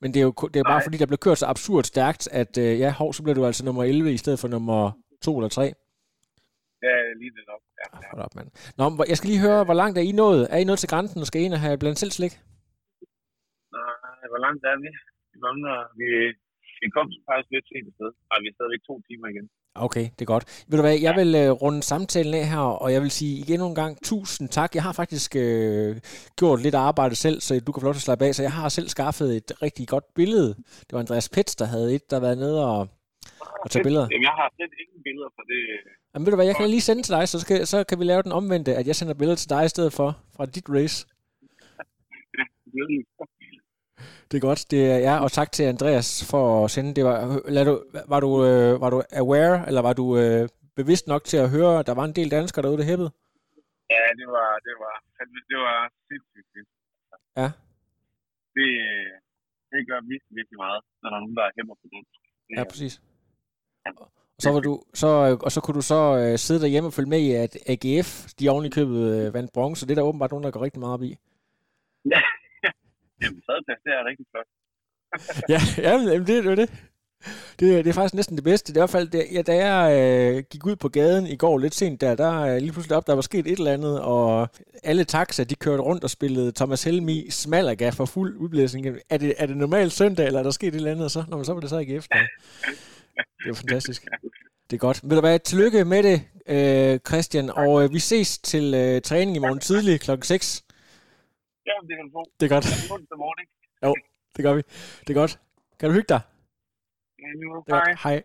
Men det er jo det er bare Nej. fordi, der blev kørt så absurd stærkt, at øh, ja, hov, så bliver du altså nummer 11 i stedet for nummer 2 eller 3. Ja, lige det nok. Ja, ja. Op, mand. Nå, jeg skal lige høre, hvor langt er I nået? Er I nået til grænsen og skal I ind og have blandt selv slik? Nej, hvor langt er vi? Vi mangler, vi, vi kom faktisk lidt sent sted, og vi er stadigvæk to timer igen. Okay, det er godt. Ved du hvad, jeg vil uh, runde samtalen af her, og jeg vil sige igen en gang tusind tak. Jeg har faktisk uh, gjort lidt arbejde selv, så du kan få lov til at slappe af, så jeg har selv skaffet et rigtig godt billede. Det var Andreas Pets, der havde et, der var nede og, og tage billeder. Jamen, jeg har slet ingen billeder for det. Jamen, ved du hvad, jeg kan lige sende til dig, så, skal, så kan vi lave den omvendte, at jeg sender billeder til dig i stedet for, fra dit race. Det er godt, det er ja, og tak til Andreas for at sende det. Var, lad du, var, du, øh, var du aware, eller var du øh, bevidst nok til at høre, at der var en del danskere derude, der hæppede? Ja, det var, det var, det var sindssygt fedt. Ja. Det, det gør virkelig, virkelig meget, når der er nogen, der hæpper på dansk. Det, ja, præcis. Ja. Og så, var du, så, og så kunne du så øh, sidde derhjemme og følge med i, at AGF, de oven i købet øh, vandt bronze. Det er der åbenbart nogen, der går rigtig meget op i. Ja, Jamen, tredjeplads, det er rigtig flot. ja, ja, det, er det. det, det er faktisk næsten det bedste. Det er i hvert fald, det, ja, da jeg øh, gik ud på gaden i går lidt sent der, der øh, lige pludselig op, der var sket et eller andet, og alle taxaer, de kørte rundt og spillede Thomas Helmi Smalaga for fuld udblæsning. Er det, er det normalt søndag, eller er der sket et eller andet, og så, når man så var det så ikke efter? Det er fantastisk. Det er godt. Vil du være tillykke med det, øh, Christian, og øh, vi ses til øh, træning i morgen tidlig klokken 6. Ja, det kan du få. Det er godt. Jo, det gør vi. Det er godt. Kan du hygge dig? Ja, nu, hej. Hej.